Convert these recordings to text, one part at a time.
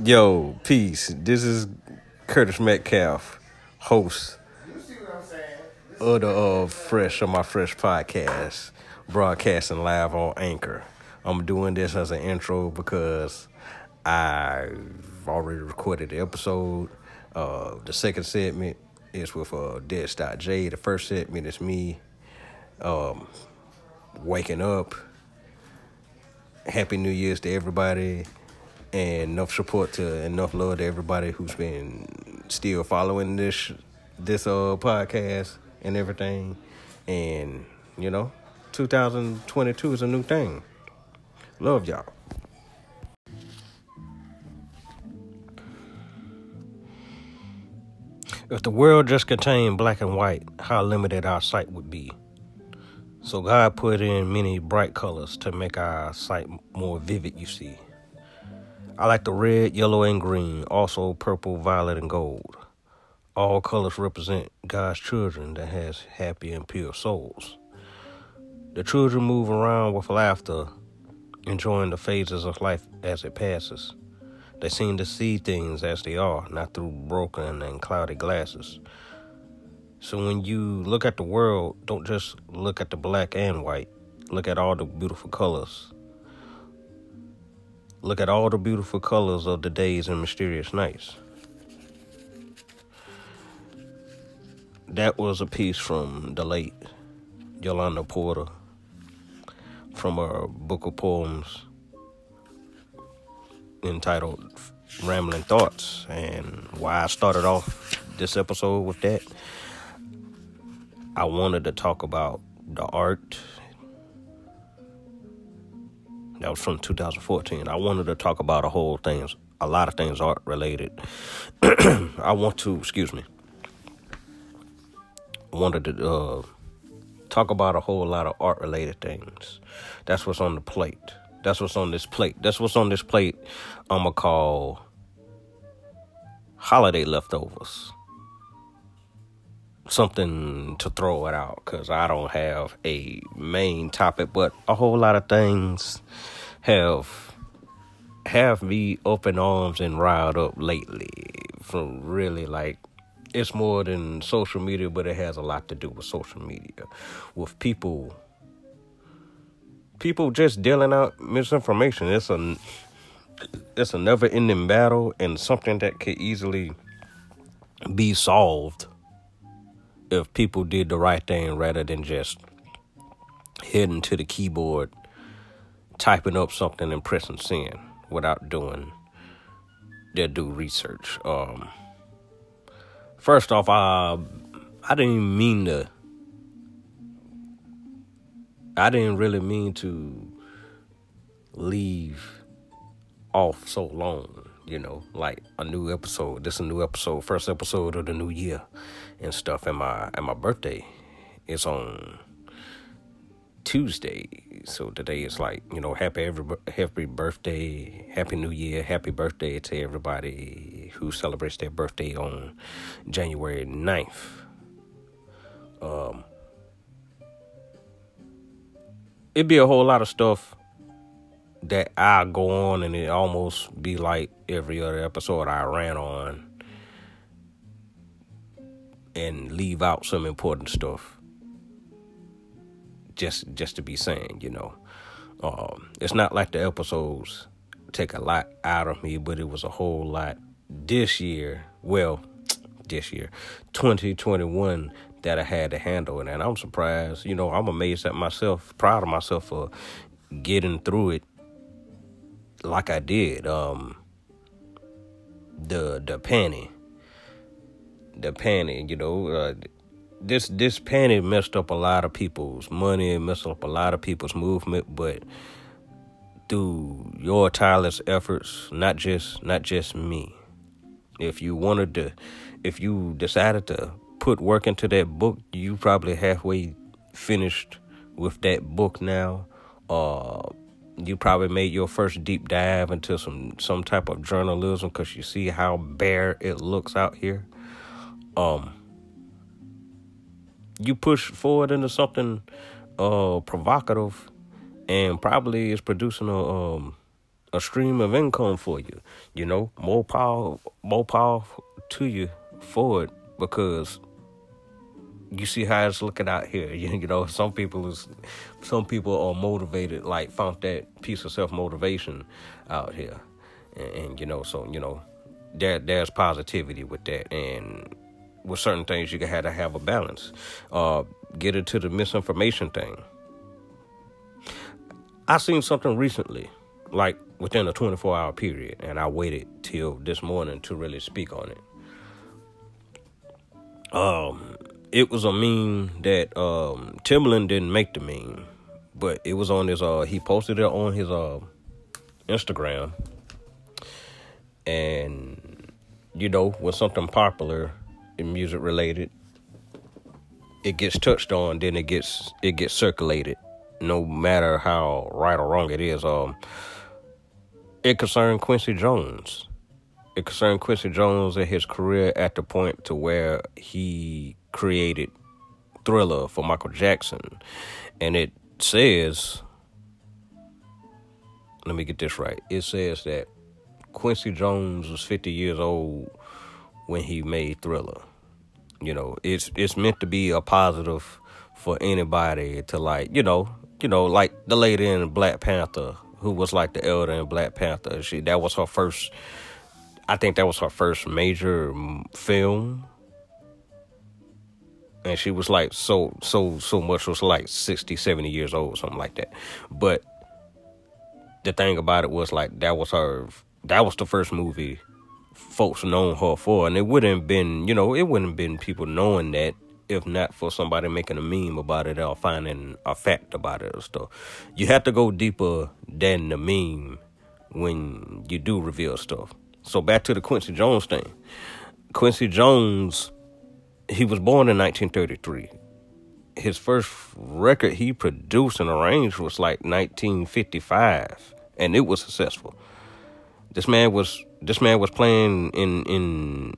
Yo, peace. This is Curtis Metcalf, host of the uh, Fresh on my Fresh podcast, broadcasting live on Anchor. I'm doing this as an intro because I've already recorded the episode. Uh, the second segment is with uh, Dead J. The first segment is me um, waking up. Happy New Year's to everybody and enough support to enough love to everybody who's been still following this this uh podcast and everything. And you know, 2022 is a new thing. Love y'all. If the world just contained black and white, how limited our sight would be. So God put in many bright colors to make our sight more vivid, you see. I like the red, yellow, and green, also purple, violet, and gold. All colors represent God's children that has happy and pure souls. The children move around with laughter, enjoying the phases of life as it passes. They seem to see things as they are, not through broken and cloudy glasses. So when you look at the world, don't just look at the black and white. Look at all the beautiful colors. Look at all the beautiful colors of the days and mysterious nights. That was a piece from the late Yolanda Porter from her book of poems entitled Rambling Thoughts. And why I started off this episode with that, I wanted to talk about the art. That was from 2014. I wanted to talk about a whole things, a lot of things art related. I want to, excuse me, wanted to uh, talk about a whole lot of art related things. That's what's on the plate. That's what's on this plate. That's what's on this plate. I'm gonna call holiday leftovers. Something to throw it out because I don't have a main topic, but a whole lot of things have have me open arms and riled up lately. From really like it's more than social media, but it has a lot to do with social media, with people people just dealing out misinformation. It's a it's a never ending battle and something that could easily be solved if people did the right thing rather than just heading to the keyboard, typing up something and pressing send without doing their due research. Um, first off, I I didn't mean to. I didn't really mean to leave off so long, you know, like a new episode. This is a new episode, first episode of the new year and stuff. And my and my birthday is on Tuesday. So today is like, you know, happy every happy birthday, happy new year, happy birthday to everybody who celebrates their birthday on January 9th. Um it'd be a whole lot of stuff that I go on and it almost be like every other episode I ran on and leave out some important stuff just just to be saying, you know. Um, it's not like the episodes take a lot out of me, but it was a whole lot this year. Well, this year, 2021, that I had to handle it, and I'm surprised. You know, I'm amazed at myself, proud of myself for getting through it like I did. Um, the the panty, the panty. You know, uh, this this panty messed up a lot of people's money, messed up a lot of people's movement, but through your tireless efforts, not just not just me. If you wanted to, if you decided to put work into that book, you probably halfway finished with that book now. Uh, you probably made your first deep dive into some some type of journalism because you see how bare it looks out here. Um, you push forward into something uh provocative, and probably is producing a um a stream of income for you. You know, more power, more power to you for it because you see how it's looking out here. You, you know, some people is, some people are motivated, like found that piece of self motivation out here, and, and, you know, so you know, there there's positivity with that, and with certain things you have to have a balance. Uh, get into the misinformation thing. I seen something recently, like within a 24 hour period, and I waited till this morning to really speak on it. Um, it was a meme that um Timbaland didn't make the meme, but it was on his uh he posted it on his uh Instagram. And you know, when something popular in music related, it gets touched on, then it gets it gets circulated, no matter how right or wrong it is. Um it concerned Quincy Jones. It concerned Quincy Jones and his career at the point to where he created Thriller for Michael Jackson. And it says, let me get this right. It says that Quincy Jones was 50 years old when he made Thriller. You know, it's it's meant to be a positive for anybody to like, you know, you know, like the lady in Black Panther who was like the elder in Black Panther. She that was her first I think that was her first major mm, film and she was like so so so much was like 60 70 years old something like that but the thing about it was like that was her that was the first movie folks known her for and it wouldn't have been you know it wouldn't have been people knowing that if not for somebody making a meme about it or finding a fact about it or stuff you have to go deeper than the meme when you do reveal stuff so back to the quincy jones thing quincy jones he was born in 1933. His first record he produced and arranged was like 1955, and it was successful. This man was this man was playing in in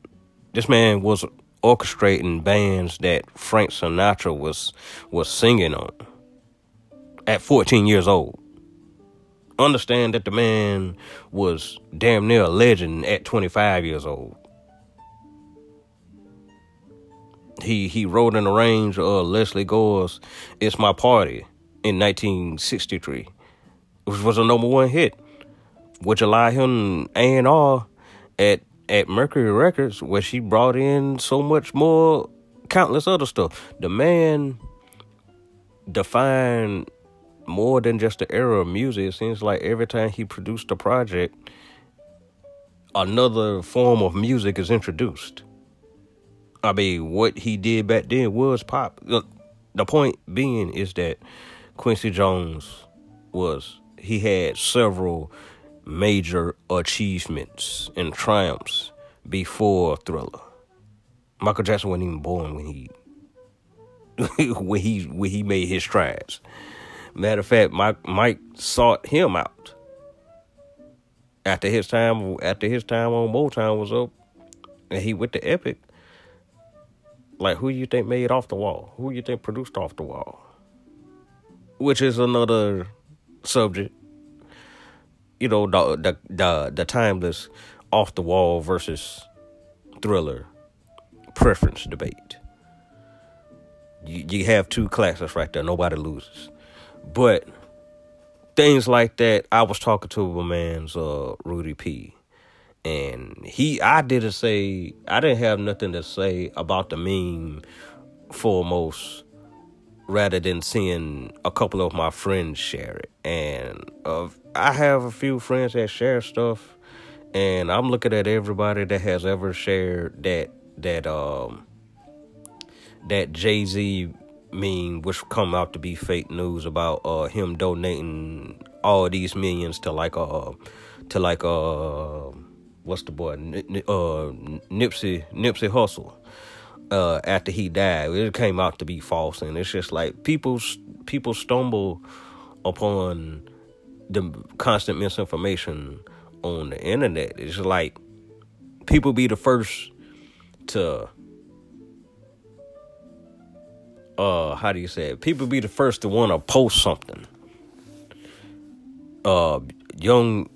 this man was orchestrating bands that Frank Sinatra was was singing on at 14 years old. Understand that the man was damn near a legend at 25 years old. he he wrote in the range of Lesley Gore's "It's My Party" in 1963, which was a number one hit, which allowed him A and R at at Mercury Records, where she brought in so much more, countless other stuff. The man defined more than just the era of music. It seems like every time he produced a project, another form of music is introduced. I mean, what he did back then was pop. Uh, the point being is that Quincy Jones was he had several major achievements and triumphs before Thriller. Michael Jackson wasn't even born when he when he when he made his strides. Matter of fact, Mike Mike sought him out after his time after his time on Motown was up, and he went to Epic. Like, who you think made off the wall? Who you think produced off the wall? Which is another subject. You know, the the the, the timeless off the wall versus thriller preference debate. You, you have two classes right there. Nobody loses. But things like that, I was talking to a man's uh, Rudy P and he I didn't say I didn't have nothing to say about the meme foremost rather than seeing a couple of my friends share it and uh, I have a few friends that share stuff and I'm looking at everybody that has ever shared that that um that Jay-Z meme which come out to be fake news about uh him donating all these millions to like a uh, to like uh, what's the boy uh Nipsey Nipsey Hussle uh after he died. It came out to be false and it's just like people people stumble upon the constant misinformation on the internet it's like people be the first to uh how do you say it people be the first to want to post something uh young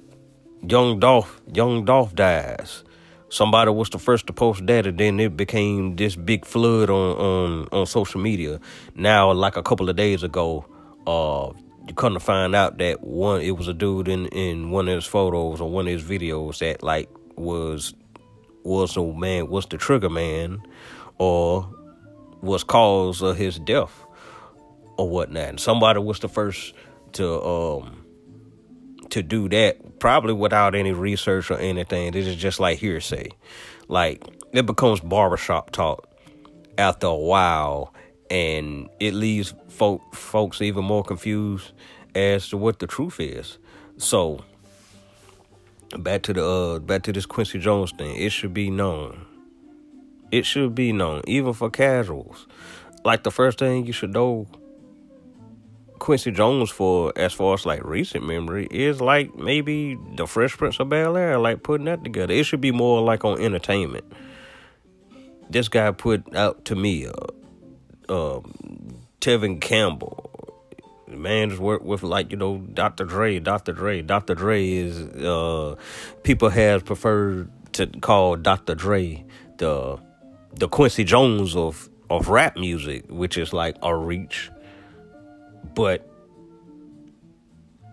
young Dolph, young Dolph dies. Somebody was the first to post that, and then it became this big flood on on on social media. Now, like a couple of days ago, uh, you come to find out that one it was a dude in in one of his photos or one of his videos that like was was a man was the trigger man or was cause of his death or whatnot. And somebody was the first to um to do that, probably without any research or anything. This is just like hearsay. Like it becomes barbershop talk after a while and it leaves folk folks even more confused as to what the truth is. So back to the uh back to this Quincy Jones thing. It should be known. It should be known, even for casuals. Like the first thing you should know Quincy Jones for as far as like recent memory is like maybe the Fresh Prince of Bel Air, like putting that together. It should be more like on entertainment. This guy put out to me, uh, uh, Tevin Campbell. Man just worked with like you know Dr. Dre, Dr. Dre, Dr. Dre is uh people have preferred to call Dr. Dre the the Quincy Jones of of rap music, which is like a reach but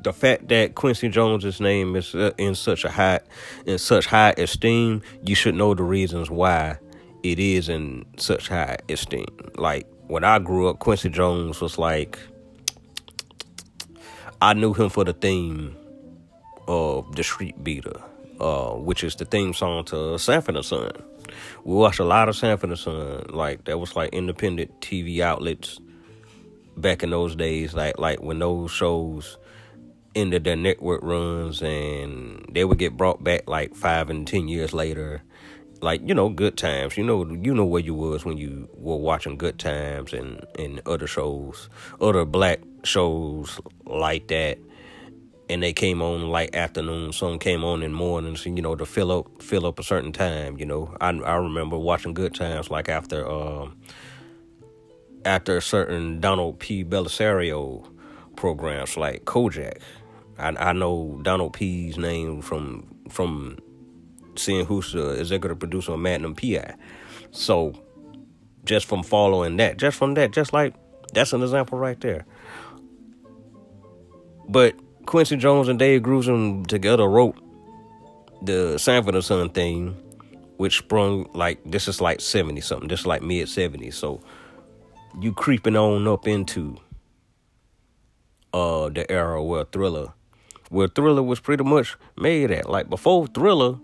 the fact that Quincy Jones's name is uh, in such a high in such high esteem, you should know the reasons why it is in such high esteem. Like when I grew up, Quincy Jones was like I knew him for the theme of the Street Beater, uh, which is the theme song to Sanford and Son. We watched a lot of Sanford and Son, like that was like independent TV outlets back in those days, like like when those shows ended their network runs and they would get brought back like five and ten years later. Like, you know, good times. You know you know where you was when you were watching good times and, and other shows, other black shows like that. And they came on like afternoon, some came on in mornings, you know, to fill up fill up a certain time, you know. I I remember watching good times like after um after certain Donald P. Bellisario programs like Kojak. I, I know Donald P.'s name from from seeing who's the executive producer of Magnum PI. So just from following that, just from that, just like that's an example right there. But Quincy Jones and Dave Grusin together wrote the Sanford and Son thing, which sprung like this is like 70 something, this is like mid 70s. So you creeping on up into uh the era where Thriller where Thriller was pretty much made at. Like before Thriller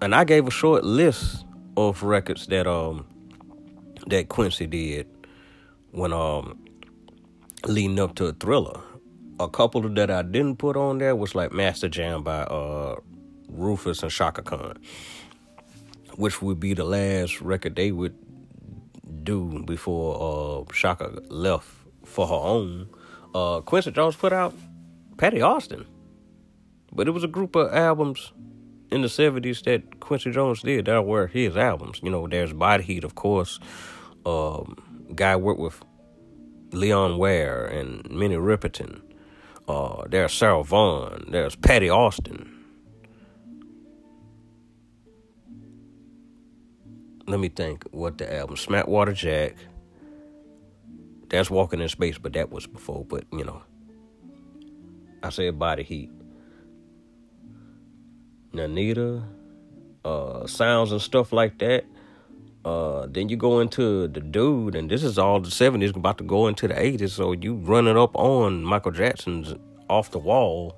and I gave a short list of records that um that Quincy did when um leading up to a Thriller. A couple that I didn't put on there was like Master Jam by uh Rufus and Chaka Khan which would be the last record they would do before uh, Chaka left for her own. Uh, Quincy Jones put out Patti Austin, but it was a group of albums in the seventies that Quincy Jones did. That were his albums. You know, there's Body Heat, of course. Um, guy worked with Leon Ware and Minnie Riperton. Uh, there's Sarah Vaughan. There's Patti Austin. let me think what the album Smackwater Jack. That's Walking in Space, but that was before. But you know, I said Body Heat. Nanita, uh, sounds and stuff like that. Uh, then you go into the dude, and this is all the seventies, about to go into the eighties. So you running up on Michael Jackson's off the wall,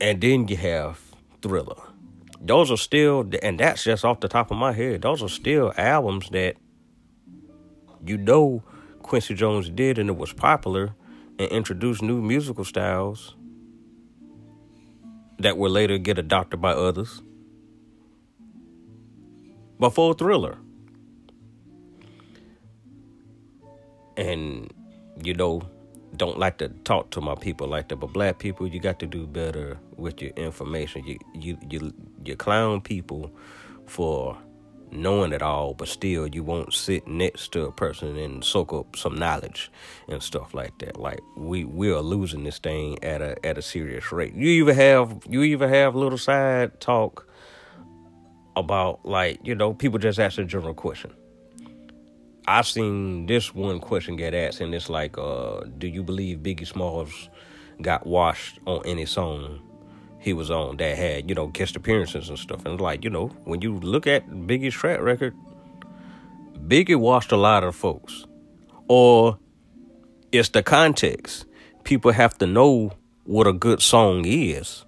and then you have Thriller those are still, and that's just off the top of my head. Those are still albums that you know Quincy Jones did, and it was popular and introduced new musical styles that will later get adopted by others. but Before Thriller. And, you know, don't like to talk to my people like that. But black people, you got to do better with your information. You you you you clown people for knowing it all, but still you won't sit next to a person and soak up some knowledge and stuff like that. Like we we are losing this thing at a at a serious rate. You even have you even have little side talk about like you know people just ask a general question. I've seen this one question get asked, and it's like, uh, "Do you believe Biggie Smalls got washed on any song he was on that had, you know, guest appearances and stuff. And like, you know, when you look at Biggie's track record, Biggie washed a lot of folks. Or it's the context. People have to know what a good song is.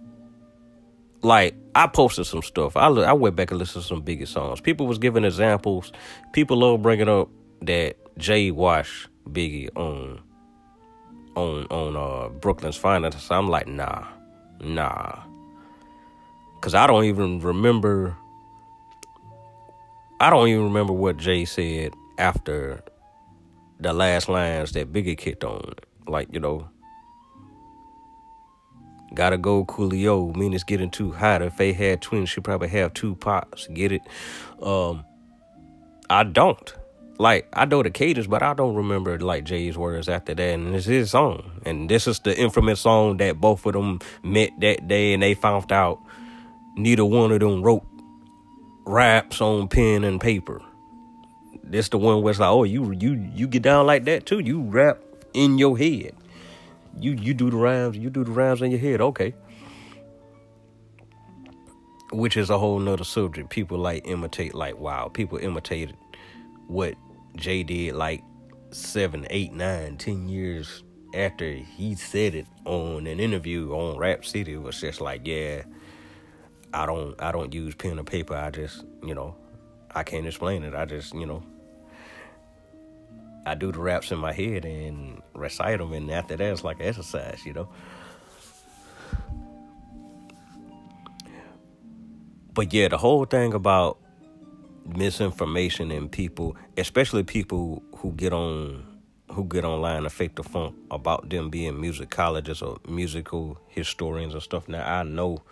Like I posted some stuff. I I went back and listened to some Biggie songs. People was giving examples. People love bringing up that Jay Wash Biggie on on on uh Brooklyn's Finest. I'm like, nah, nah. Cause I don't even remember. I don't even remember what Jay said after the last lines that Biggie kicked on. Like you know, gotta go Coolio. Mean it's getting too hot. If they had twins, she probably have two pops. Get it? Um, I don't. Like I know the cadence, but I don't remember like Jay's words after that. And it's his song, and this is the infamous song that both of them met that day, and they found out neither one of them wrote raps on pen and paper. That's the one where it's like, oh, you you you get down like that too. You rap in your head. You you do the rhymes. You do the rhymes in your head. Okay. Which is a whole nother subject. People like imitate like wow. People imitated what Jay did like seven, eight, nine, ten years after he said it on an interview on Rap City. It was just like, yeah, I don't I don't use pen or paper. I just you know I can't explain it. I just you know I do the raps in my head and recite them, and after that it's like exercise, you know. But yeah, the whole thing about misinformation and people, especially people who get on who get online and fake the funk about them being musicologists or musical historians and stuff. Now I know,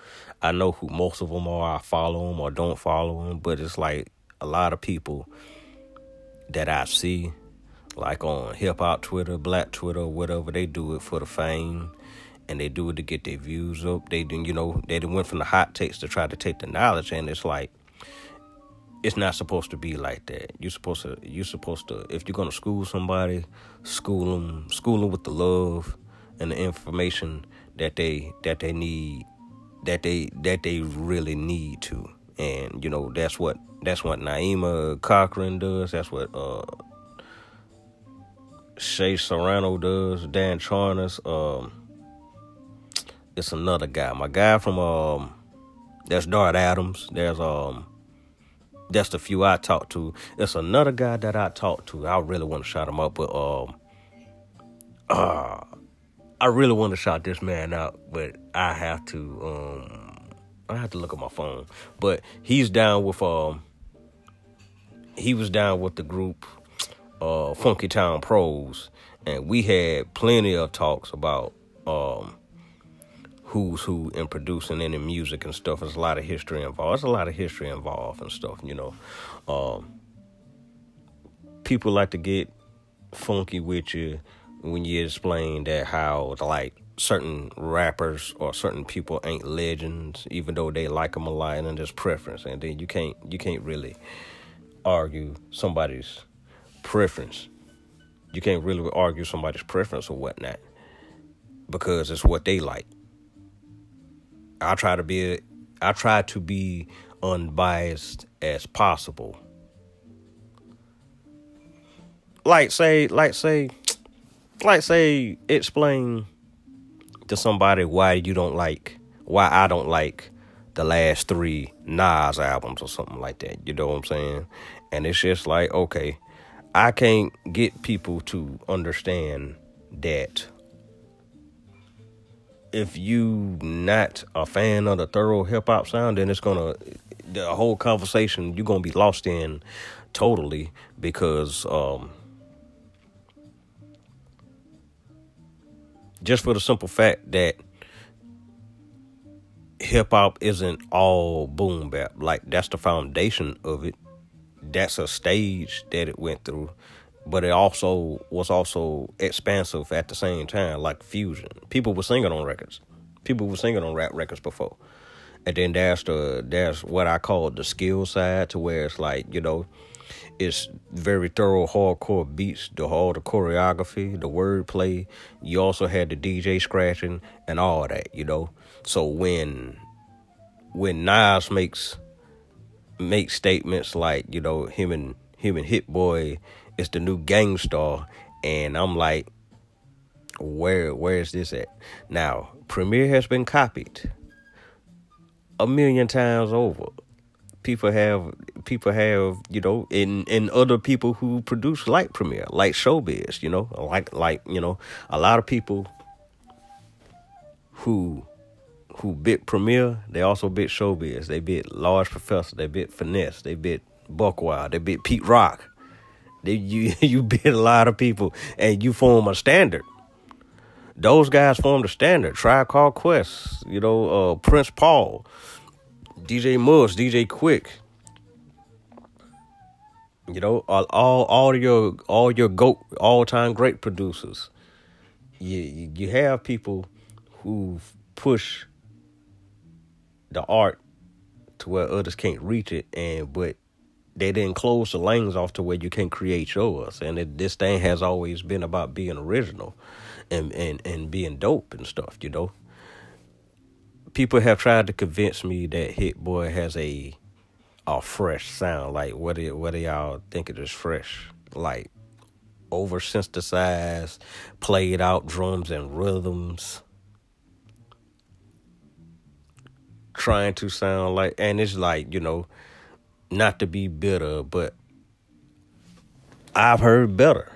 I know who most of them are. I follow them or don't follow them, but it's like a lot of people that I see, like on hip hop Twitter, Black Twitter, whatever. They do it for the fame, and they do it to get their views up. They you know they went from the hot takes to try to take the knowledge, and it's like it's not supposed to be like that. You're supposed to you're supposed to if you're gonna school somebody, school them, school them with the love and the information that they that they need, that they that they really need to. And you know that's what that's what Naima Cochrane does. That's what uh Shea Serrano does. Dan Charnas. Um, it's another guy. My guy from um, that's Dart Adams. There's um that's the few I talked to. There's another guy that I talked to. I really want to shout him up, but um, uh, I really want to shout this man out, but I have to um, I have to look at my phone. But he's down with um, he was down with the group, uh, Funkytown Pros, and we had plenty of talks about um who's who in producing any music and stuff. There's a lot of history involved. There's a lot of history involved and stuff, you know. Um, people like to get funky with you when you explain that how like certain rappers or certain people ain't legends, even though they like them a lot and there's preference, and then you can't you can't really argue somebody's preference. You can't really argue somebody's preference or whatnot because it's what they like. I try to be I try to be unbiased as possible. Like say like say like say explain to somebody why you don't like why I don't like the last three Nas albums or something like that. You know what I'm saying? And it's just like, okay, I can't get people to understand that if you not a fan of the thorough hip hop sound, then it's gonna the whole conversation you're gonna be lost in totally because um, just for the simple fact that hip hop isn't all boom bap. Like that's the foundation of it. that's a stage that it went through, but it also was also expansive at the same time, like fusion. People were singing on records. People were singing on rap records before. And then that's the there's what I call the skill side to where it's like, you know, it's very thorough hardcore beats, the all the choreography, the wordplay. You also had the DJ scratching and all that, you know. So when when Nas makes makes statements like, you know, him and him and Hit Boy is the new Gang Starr, and I'm like, where where is this at? Now, Premier has been copied a million times over people have people have you know and and other people who produce like Premier, like Showbiz, you know, like like you know a lot of people who who bit Premier, they also bit Showbiz. They bit Large Professor, they bit Finesse, they bit Buckwild, they bit Pete Rock. You you bit a lot of people and you form a standard. Those guys formed a standard. Tribe Called Quest, you know, uh, Prince Paul. DJ Muggs, DJ Quik. You know, all all, all your all your goat all time great producers. You you have people who push the art to where others can't reach it, and but they didn't close the lanes off to where you can create yours. And it, this thing has always been about being original, and and and being dope and stuff. You know people have tried to convince me that Hit Boy has a a fresh sound. Like what do what do y'all think it is fresh? Like over synthesized, played out drums and rhythms. Trying to sound like and it's like, you know, not to be bitter, but I've heard better.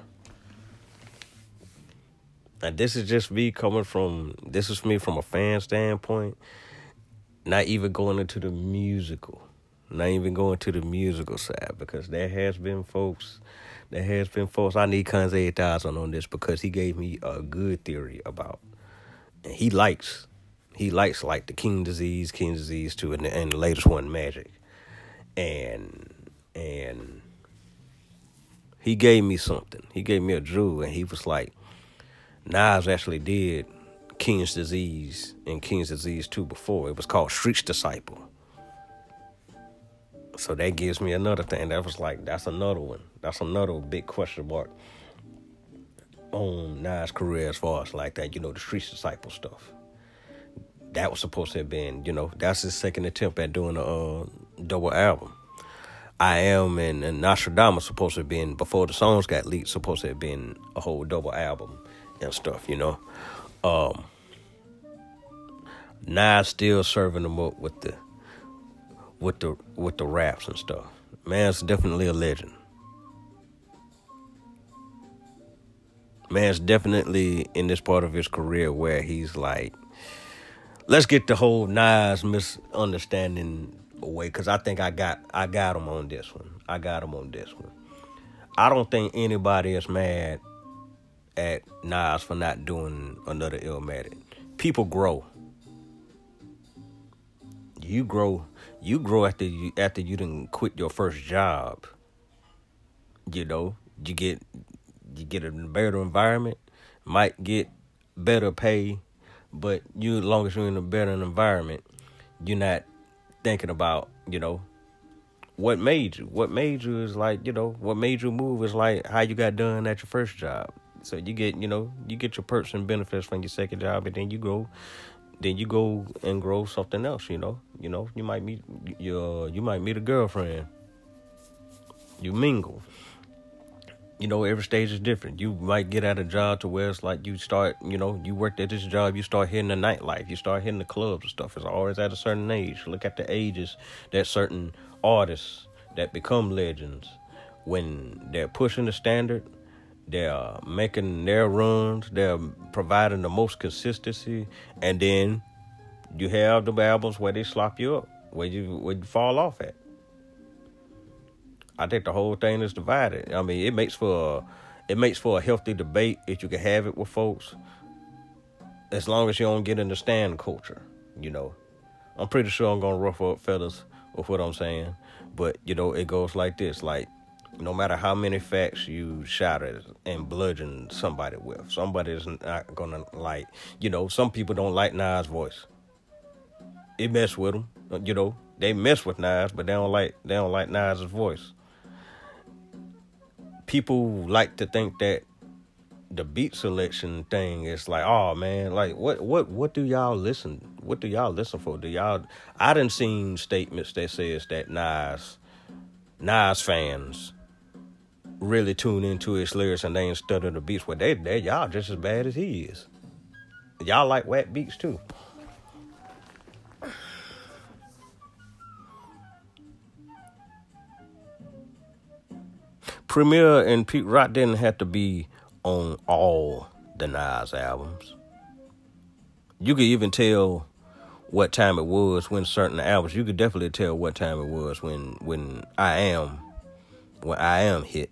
And this is just me coming from this is me from a fan standpoint. Not even going into the musical. Not even going to the musical side because there has been folks there has been folks I need Kanze thousand on this because he gave me a good theory about and he likes he likes like the King Disease, King Disease too, and the, and the latest one, Magic. And and he gave me something. He gave me a Drew, and he was like, Nas actually did King's Disease and King's Disease 2 before. It was called Street's Disciple. So that gives me another thing. That was like, that's another one. That's another big question mark on Nas' career as far as like that, you know, the Street's Disciple stuff. That was supposed to have been, you know, that's his second attempt at doing a uh, double album. I Am and, and Nostradamus supposed to have been, before the songs got leaked, supposed to have been a whole double album and stuff, you know. Um, now still serving them up with the with the with the raps and stuff. Man's definitely a legend. Man's definitely in this part of his career where he's like, let's get the whole Nas misunderstanding away because I think I got I got him on this one. I got him on this one. I don't think anybody is mad at Nas for not doing another Illmatic. People grow. You grow. You grow after you after you didn't quit your first job. You know, you get you get a better environment, might get better pay, but you as long as you're in a better environment, you're not thinking about you know what made you. What made you is like you know what made you move is like how you got done at your first job. So you get, you know, you get your perks and benefits from your second job, and then you go, then you go and grow something else. You know, you know, you might meet your, you might meet a girlfriend. You mingle. You know, every stage is different. You might get at a job to where it's like you start, you know, you worked at this job, you start hitting the nightlife, you start hitting the clubs and stuff. It's always at a certain age. Look at the ages that certain artists that become legends when they're pushing the standard they're making their runs. They're providing the most consistency, and then you have the albums where they slop you up, where you where you fall off at. I think the whole thing is divided. I mean, it makes for a, it makes for a healthy debate if you can have it with folks, as long as you don't get into stand culture. You know, I'm pretty sure I'm gonna rough up fellas of what I'm saying. But you know, it goes like this: like, no matter how many facts you shout at and bludgeon somebody with, somebody's not gonna like. You know, some people don't like Nas' voice. It mess with them. You know, they mess with Nas, but they don't like they don't like Nas' voice. People like to think that the beat selection thing is like, oh man, like what what what do y'all listen? What do y'all listen for? Do y'all? I didn't seen statements that says that Nas Nas fans really tune into his lyrics and they ain't study the beats. Well, they they y'all just as bad as he is. Y'all like whack beats too. Premier and Pete Rock didn't have to be on all the Nas albums. You could even tell what time it was when certain albums. You could definitely tell what time it was when when I am when I am hit.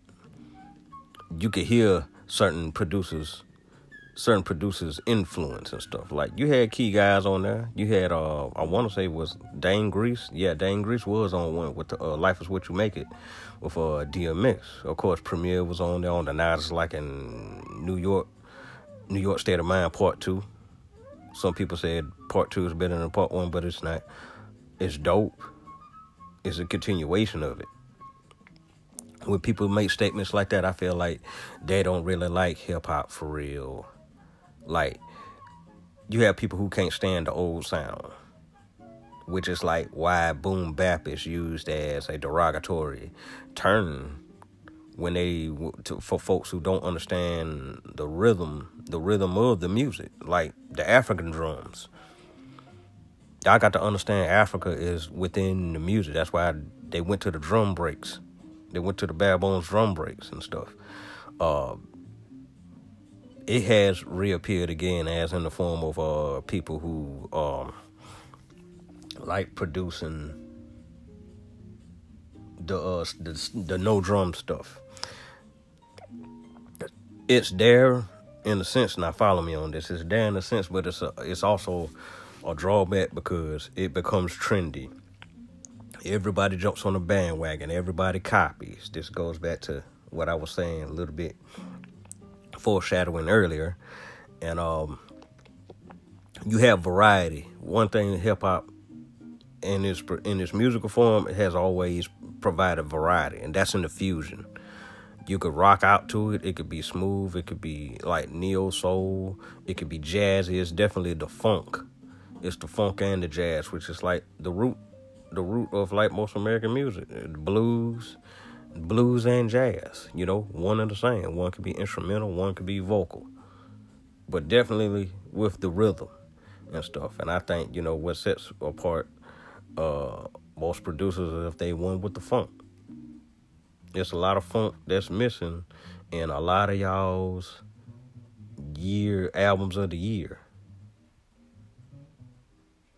You could hear certain producers certain producers influence and stuff. Like you had key guys on there. You had uh I want to say was Dame Grease. Yeah, Dame Grease was on one with the uh, Life is What You Make It with uh DMX. Of course, Premier was on there on the nights like in New York, New York State of Mind Part Two. Some people said Part Two is better than Part One, but it's not. It's dope. It's a continuation of it when people make statements like that, I feel like they don't really like hip hop for real. Like, you have people who can't stand the old sound, which is like why boom bap is used as a derogatory term when they to, for folks who don't understand the rhythm, the rhythm of the music, like the African drums. I got to understand Africa is within the music. That's why they went to the drum breaks. They went to the Bad Bones drum breaks and stuff. Uh, it has reappeared again as in the form of uh people who um like producing the uh the, the no drum stuff. It's there in a sense. Now follow me on this. It's there in a sense, but it's a, it's also a drawback because it becomes trendy. Everybody jumps on the bandwagon. Everybody copies. This goes back to what I was saying a little bit foreshadowing earlier, and um, you have variety. One thing hip hop in its in its musical form it has always provided variety, and that's in the fusion. You could rock out to it. It could be smooth. It could be like neo soul. It could be jazzy. It's definitely the funk. It's the funk and the jazz, which is like the root, the root of like most American music. The blues, blues and jazz. You know, one and the same. One could be instrumental, one could be vocal, but definitely with the rhythm and stuff. And I think you know what sets apart uh, most producers is if they won with the funk. There's a lot of funk that's missing in a lot of y'all's year albums of the year.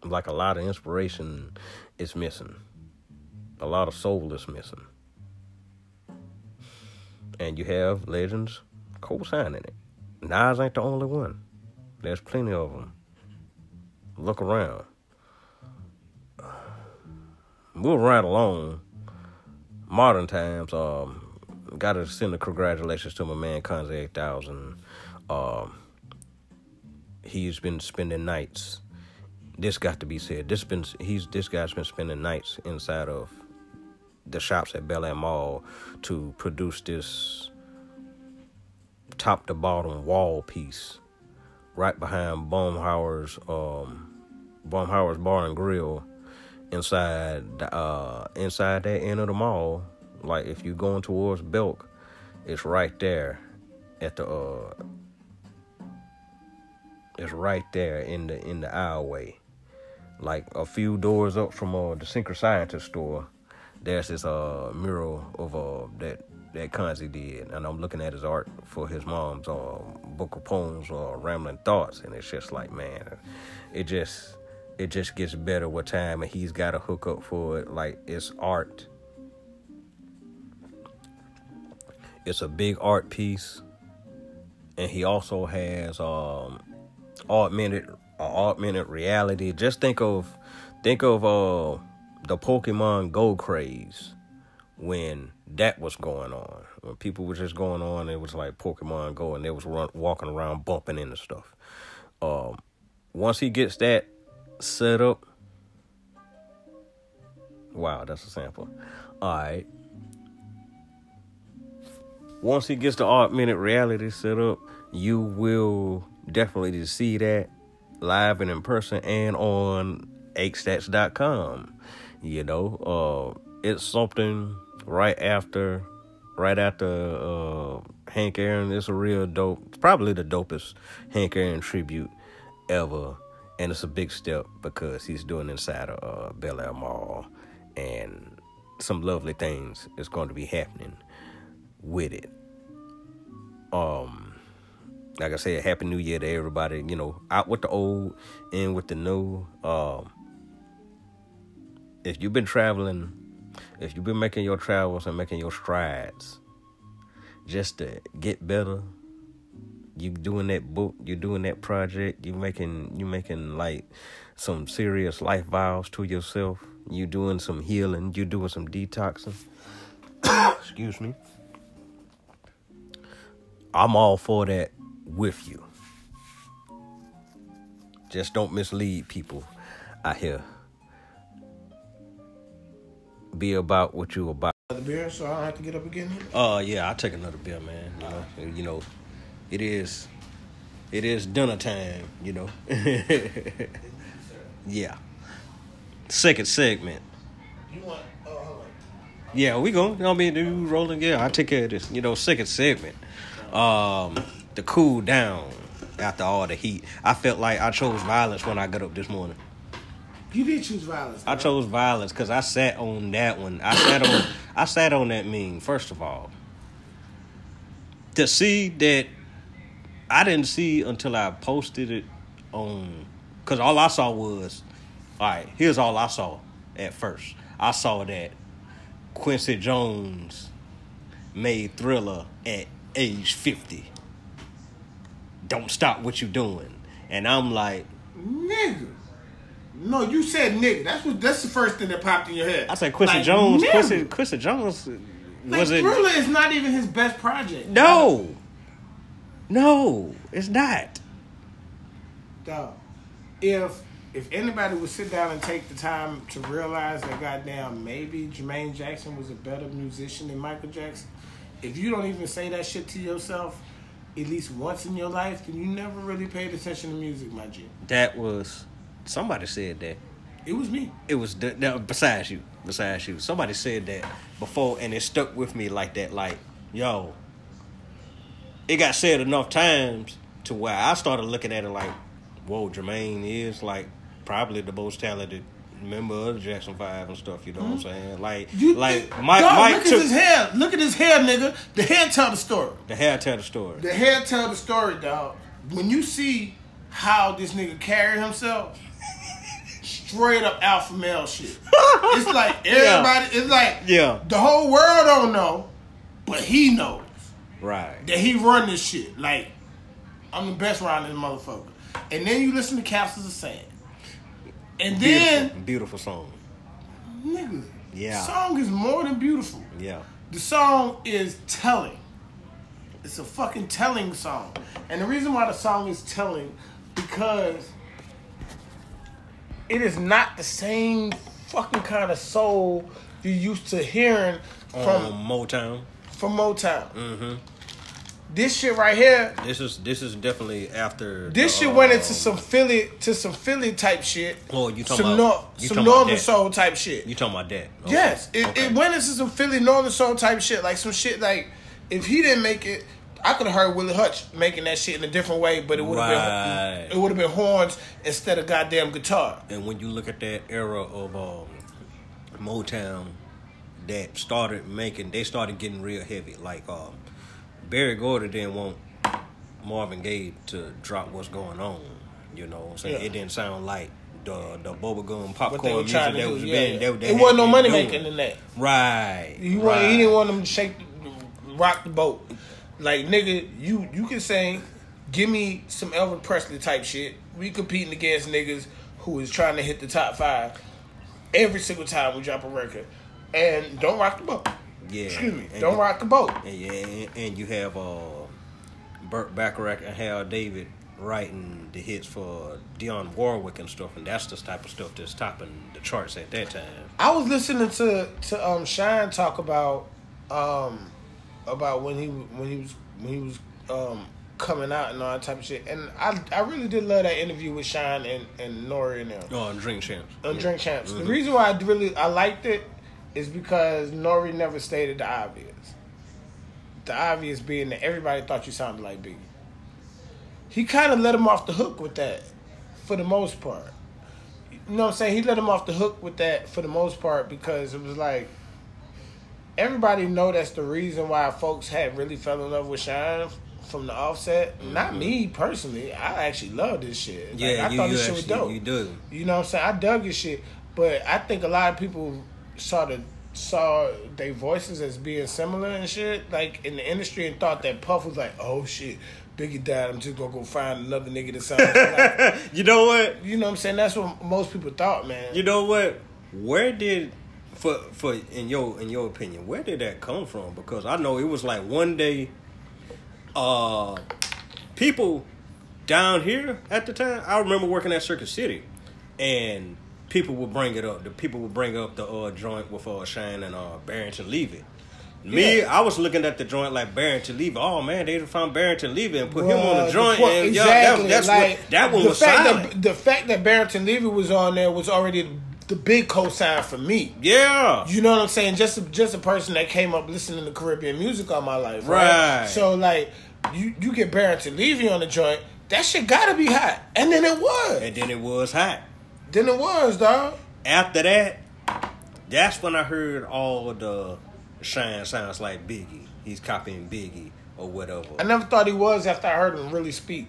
Like a lot of inspiration is missing. A lot of soul is missing and you have legends co-signing it. Nas ain't the only one. There's plenty of them. Look around. Moving right along. Modern times. Um, got to send the congratulations to my man Kanze 8000. Um, he's been spending nights. This got to be said. This been he's this guy's been spending nights inside of the shops at Bel Air Mall to produce this top to bottom wall piece right behind Baumhower's um Baumhower's Bar and Grill inside uh inside that end of the mall. Like if you're going towards Belk, it's right there at the uh it's right there in the in the aisleway. Like a few doors up from uh, the Synchro Scientist store there's this uh mural of uh that that Kanzi did, and I'm looking at his art for his mom's uh, book of poems or uh, rambling thoughts, and it's just like man, it just it just gets better with time, and he's got a hook up for it. Like it's art. It's a big art piece, and he also has um augmented uh, augmented reality. Just think of think of uh the Pokemon Go craze when that was going on. When people were just going on, it was like Pokemon Go, and they was run, walking around bumping into stuff. Um, once he gets that set up, wow, that's a sample. All right. Once he gets the augmented reality set up, you will definitely see that live and in person and on hstats.com. You know, uh, it's something right after, right after uh, Hank Aaron. It's a real dope. Probably the dopest Hank Aaron tribute ever, and it's a big step because he's doing inside of uh, Bel Air Mall, and some lovely things is going to be happening with it. Um, like I said, Happy New Year to everybody. You know, out with the old, in with the new. Um, if you've been traveling, if you've been making your travels and making your strides, just to get better, you doing that book, you're doing that project, you making you making like some serious life vows to yourself. You doing some healing, you doing some detoxing. Excuse me. I'm all for that with you. Just don't mislead people out here. Be about what you about. The beer, so I don't have to get up again. Oh uh, yeah, I'll take another beer, man. You know, you know, it is, it is dinner time. You know. yeah. Second segment. You want? Oh, hold on. Yeah, we go. You know what I mean? Do rolling? Yeah, I take care of this. You know, second segment. Um, to cool down after all the heat. I felt like I chose violence when I got up this morning. You did choose violence. I chose violence because I sat on that one. I sat on. I sat on that meme. First of all, to see that I didn't see until I posted it on. Because all I saw was, all right. Here's all I saw at first. I saw that Quincy Jones made Thriller at age fifty. Don't stop what you're doing, and I'm like, nigga. No, you said nigga. That's what. That's the first thing that popped in your head. I said Quincy Like, Jones. nigga. Quincy, Quincy Jones Like, was it? Thriller is not even his best project. No, no, it's not. Dog. If if anybody would sit down and take the time to realize that goddamn maybe Jermaine Jackson was a better musician than Michael Jackson, if you don't even say that shit to yourself at least once in your life, then you never really paid attention to music, my G. That was somebody said that. It was me. It was the, no, besides you, besides you. Somebody said that before, and it stuck with me like that. Like, yo, it got said enough times to where I started looking at it like, whoa, Jermaine is like probably the most talented member of the Jackson Five and stuff. You know what I'm hmm? saying? Like, You like think- Mike, Dog, Mike look took at his hair. Look at his hair, nigga. The hair tell the story. the hair tell the story. The hair tell the story, dog. When you see how this nigga carried himself, straight up alpha male shit. It's like everybody. It's like Yeah. the whole world don't know, but he knows Right. that he run this shit. Like I'm the best around this motherfucker. And then you listen to Castles of Sand, and then Beautiful, beautiful song. nigga, Yeah. song is more than beautiful. Yeah. The song is telling. It's a fucking telling song. And the reason why the song is telling because it is not the same fucking kind of soul you used to hearing from From Motown. from Motown. Mm-hmm. This shit right here, This is this is definitely after this the, shit went into some Philly to some Philly type shit. Oh, you talking some about- nor- you some talking northern that. soul type shit. You talking about that? Okay. Yes, it, Okay. it went into some Philly Northern Soul type shit, like some shit like if he didn't make it, I could have heard Willie Hutch making that shit in a different way, but it would have Right. been it would have been horns instead of goddamn guitar. And when you look at that era of um, Motown that started making, they started getting real heavy. Like um, Berry Gordy didn't want Marvin Gaye to drop what's going on. You know, what I'm saying Yeah. it didn't sound like the the bubblegum popcorn music that do, was yeah, being. yeah. They, they it wasn't no money doing. making in that. Right. He right. want, he didn't want them to shake, rock the boat. Like nigga, you you can sing, give me some Elvis Presley type shit. We competing against niggas who is trying to hit the top five. every single time we drop a record. And don't rock the boat. Yeah. Excuse me. Don't you- rock the boat. And, yeah, and, and you have uh, Burt Bacharach and Hal David writing the hits for Dionne Warwick and stuff, and that's the type of stuff that's topping the charts at that time. I was listening to to um Shyne talk about um about when he when he was when he was um coming out and all that type of shit. And I I really did love that interview with Shyne and and N.O.R.E. and them. Oh, and Drink Champs. on Yeah. Drink Champs. Mhm. The reason why I really I liked it is because N.O.R.E. never stated the obvious. The obvious being that everybody thought you sounded like Biggie. He kind of let him off the hook with that, for the most part. You know what I'm saying? He let him off the hook with that for the most part because it was like everybody know that's the reason why folks had really fell in love with Shyne from the offset. Not mm-hmm. me personally. I actually love this shit. Like, Yeah, I you, thought this shit was dope. you do. You know what I'm saying? I dug this shit, but I think a lot of people saw the saw their voices as being similar and shit, like in the industry, and thought that Puff was like, "Oh shit, Biggie died. I'm just gonna go find another nigga that sounds like." You know what? You know what I'm saying? That's what most people thought, man. You know what? Where did for for in your in your opinion, where did that come from? Because I know it was like one day, uh, people down here at the time. I remember working at Circuit City, and people would bring it up. The people would bring up the uh, joint with uh, Shyne and uh, Barrington Levy. Me, Yeah. I was looking at the joint like Barrington Levy. Oh man, they found Barrington Levy and put him on the joint. po- and yeah, that, exactly. that's like, what that one the was fact silent. That, the fact that Barrington Levy was on there was already the big cosign for me. yeah, You know what I'm saying? Just a, just a person that came up listening to Caribbean music all my life, right? Right. So like, you you get Barrington Levy on the joint, that shit gotta be hot, and then it was, and then it was hot. then it was, dog. after that, that's when I heard all the Shyne sounds like Biggie. He's copying Biggie or whatever. I never thought he was after I heard him really speak.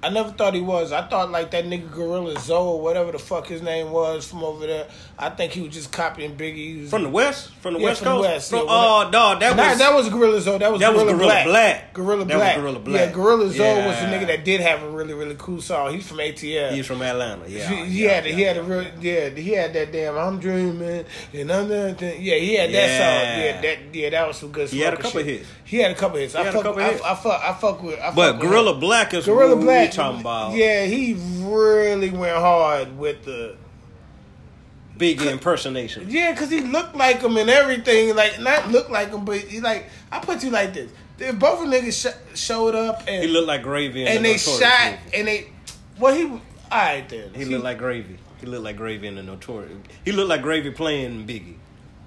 I never thought he was. I thought like that nigga Gorilla Zoe, whatever the fuck his name was from over there. I think he was just copying Biggie. Was- From the West? From the Yeah, West from the Coast? West, From, yeah, oh, dog, that Nah, was. that was Gorilla Zoe. That was That was Gorilla, Gorilla Black. Black. Gorilla That Black. Gorilla Black. Yeah, Gorilla Zoe was the nigga that did have a really really cool song. He's from ATL. He's from Atlanta. Yeah. he, he had he had a real yeah he had that damn I'm dreaming and I'm yeah he had that song yeah that yeah that was some good. He had a couple shit. hits. He had a couple hits. I had a fuck, couple I, hits. I, fuck I fuck with. I But fuck Gorilla him. Black is Gorilla what Black we talking about. Yeah, he really went hard with the Biggie impersonation. yeah, cause he looked like him and everything. Like not look like him, but he like I put you like this. If both of niggas sh- showed up and He looked like Gravy in and the they shot movie. and they well he all right then He looked like Gravy. He looked like Gravy in the Notorious. He looked like Gravy playing Biggie.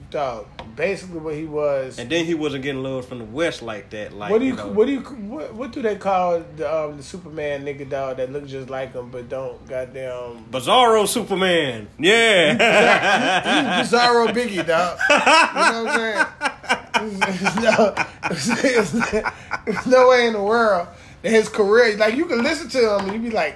dog. Basically, what he was. And then he wasn't getting love from the West like that. Like what do you, know, what do you what, what do they call the um, the Superman nigga dog that look just like him but don't goddamn Bizarro Superman. Yeah. He's Bizarro Biggie dog. You know what I'm saying? There's no, there's there's no way in the world that his career like you can listen to him and you be like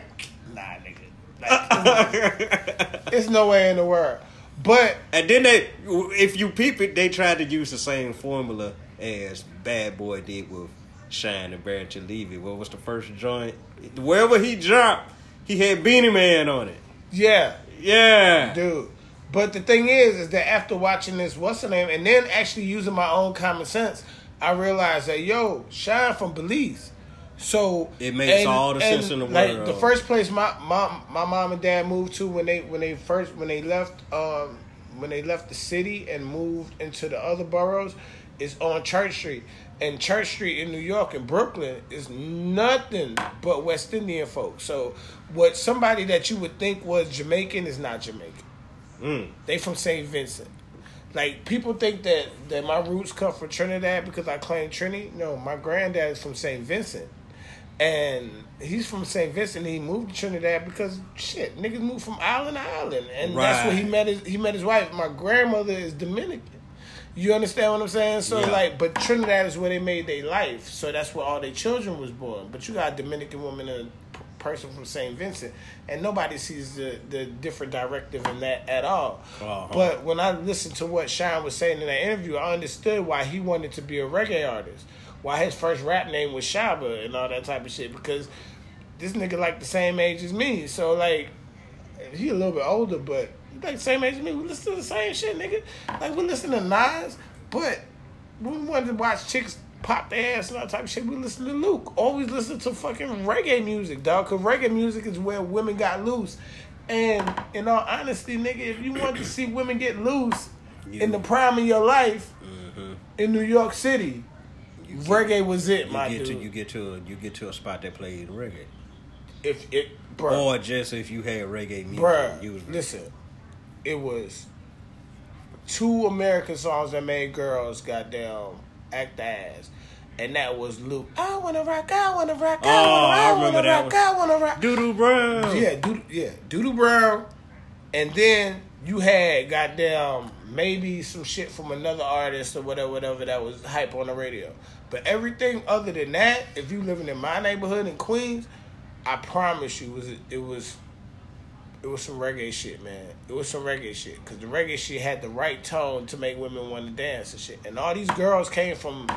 nah nigga like, it's no way in the world. But and then they, if you peep it, they tried to use the same formula as Bad Boy did with Shyne and Barrington Levy. What was the first joint? Wherever he dropped, he had Beenie Man on it. yeah, Yeah. dude. But the thing is, is that after watching this, what's the name, and then actually using my own common sense, I realized that yo, Shyne from Belize. So It makes all the sense in the like, world. The first place my mom, my mom and dad moved to when they when they first when they left um when they left the city and moved into the other boroughs is on Church Street. And Church Street in New York and Brooklyn is nothing but West Indian folks. So what somebody that you would think was Jamaican is not Jamaican. Mm. They from St. Vincent. Like people think that that my roots come from Trinidad because I claim Trinity. No, my granddad is from St. Vincent, and he's from St. Vincent. He moved to Trinidad because shit, niggas moved from island to island, and that's where he met his he met his wife. My grandmother is Dominican. You understand what I'm saying? So Yeah. like, but Trinidad is where they made their life. So that's where all their children was born. But you got a Dominican woman and a person from St. Vincent, and nobody sees the the different directive in that at all. Uh-huh. But when I listened to what Sean was saying in that interview, I understood why he wanted to be a reggae artist. Why his first rap name was Shaba and all that type of shit. Because this nigga like the same age as me. So like he a little bit older, but he like same age as me. We listen to the same shit, nigga. Like we listen to Nas, but we wanted to watch chicks pop their ass and all type of shit, we listen to Luke. Always listen to fucking reggae music, dog. Cause reggae music is where women got loose. And in all honesty, nigga, if you want to see women get loose in the prime of your life mm-hmm. in New York City, You get- reggae was it, You my get dude. to you get to a, you get to a spot that played reggae, if it, bro, or just if you had reggae music, Bruh, you was listen, it was two American songs that made girls goddamn act ass. And that was Luke. I wanna rock, I wanna rock, I Oh, wanna, I I remember wanna that rock, one. I wanna rock. Doodoo Brown. Yeah, Doodoo, yeah, Doodoo Brown. And then you had goddamn maybe some shit from another artist or whatever, whatever that was hype on the radio. But everything other than that, if you living in my neighborhood in Queens, I promise you, it was it was it was some reggae shit, man. It was some reggae shit because the reggae shit had the right tone to make women want to dance and shit. And all these girls came from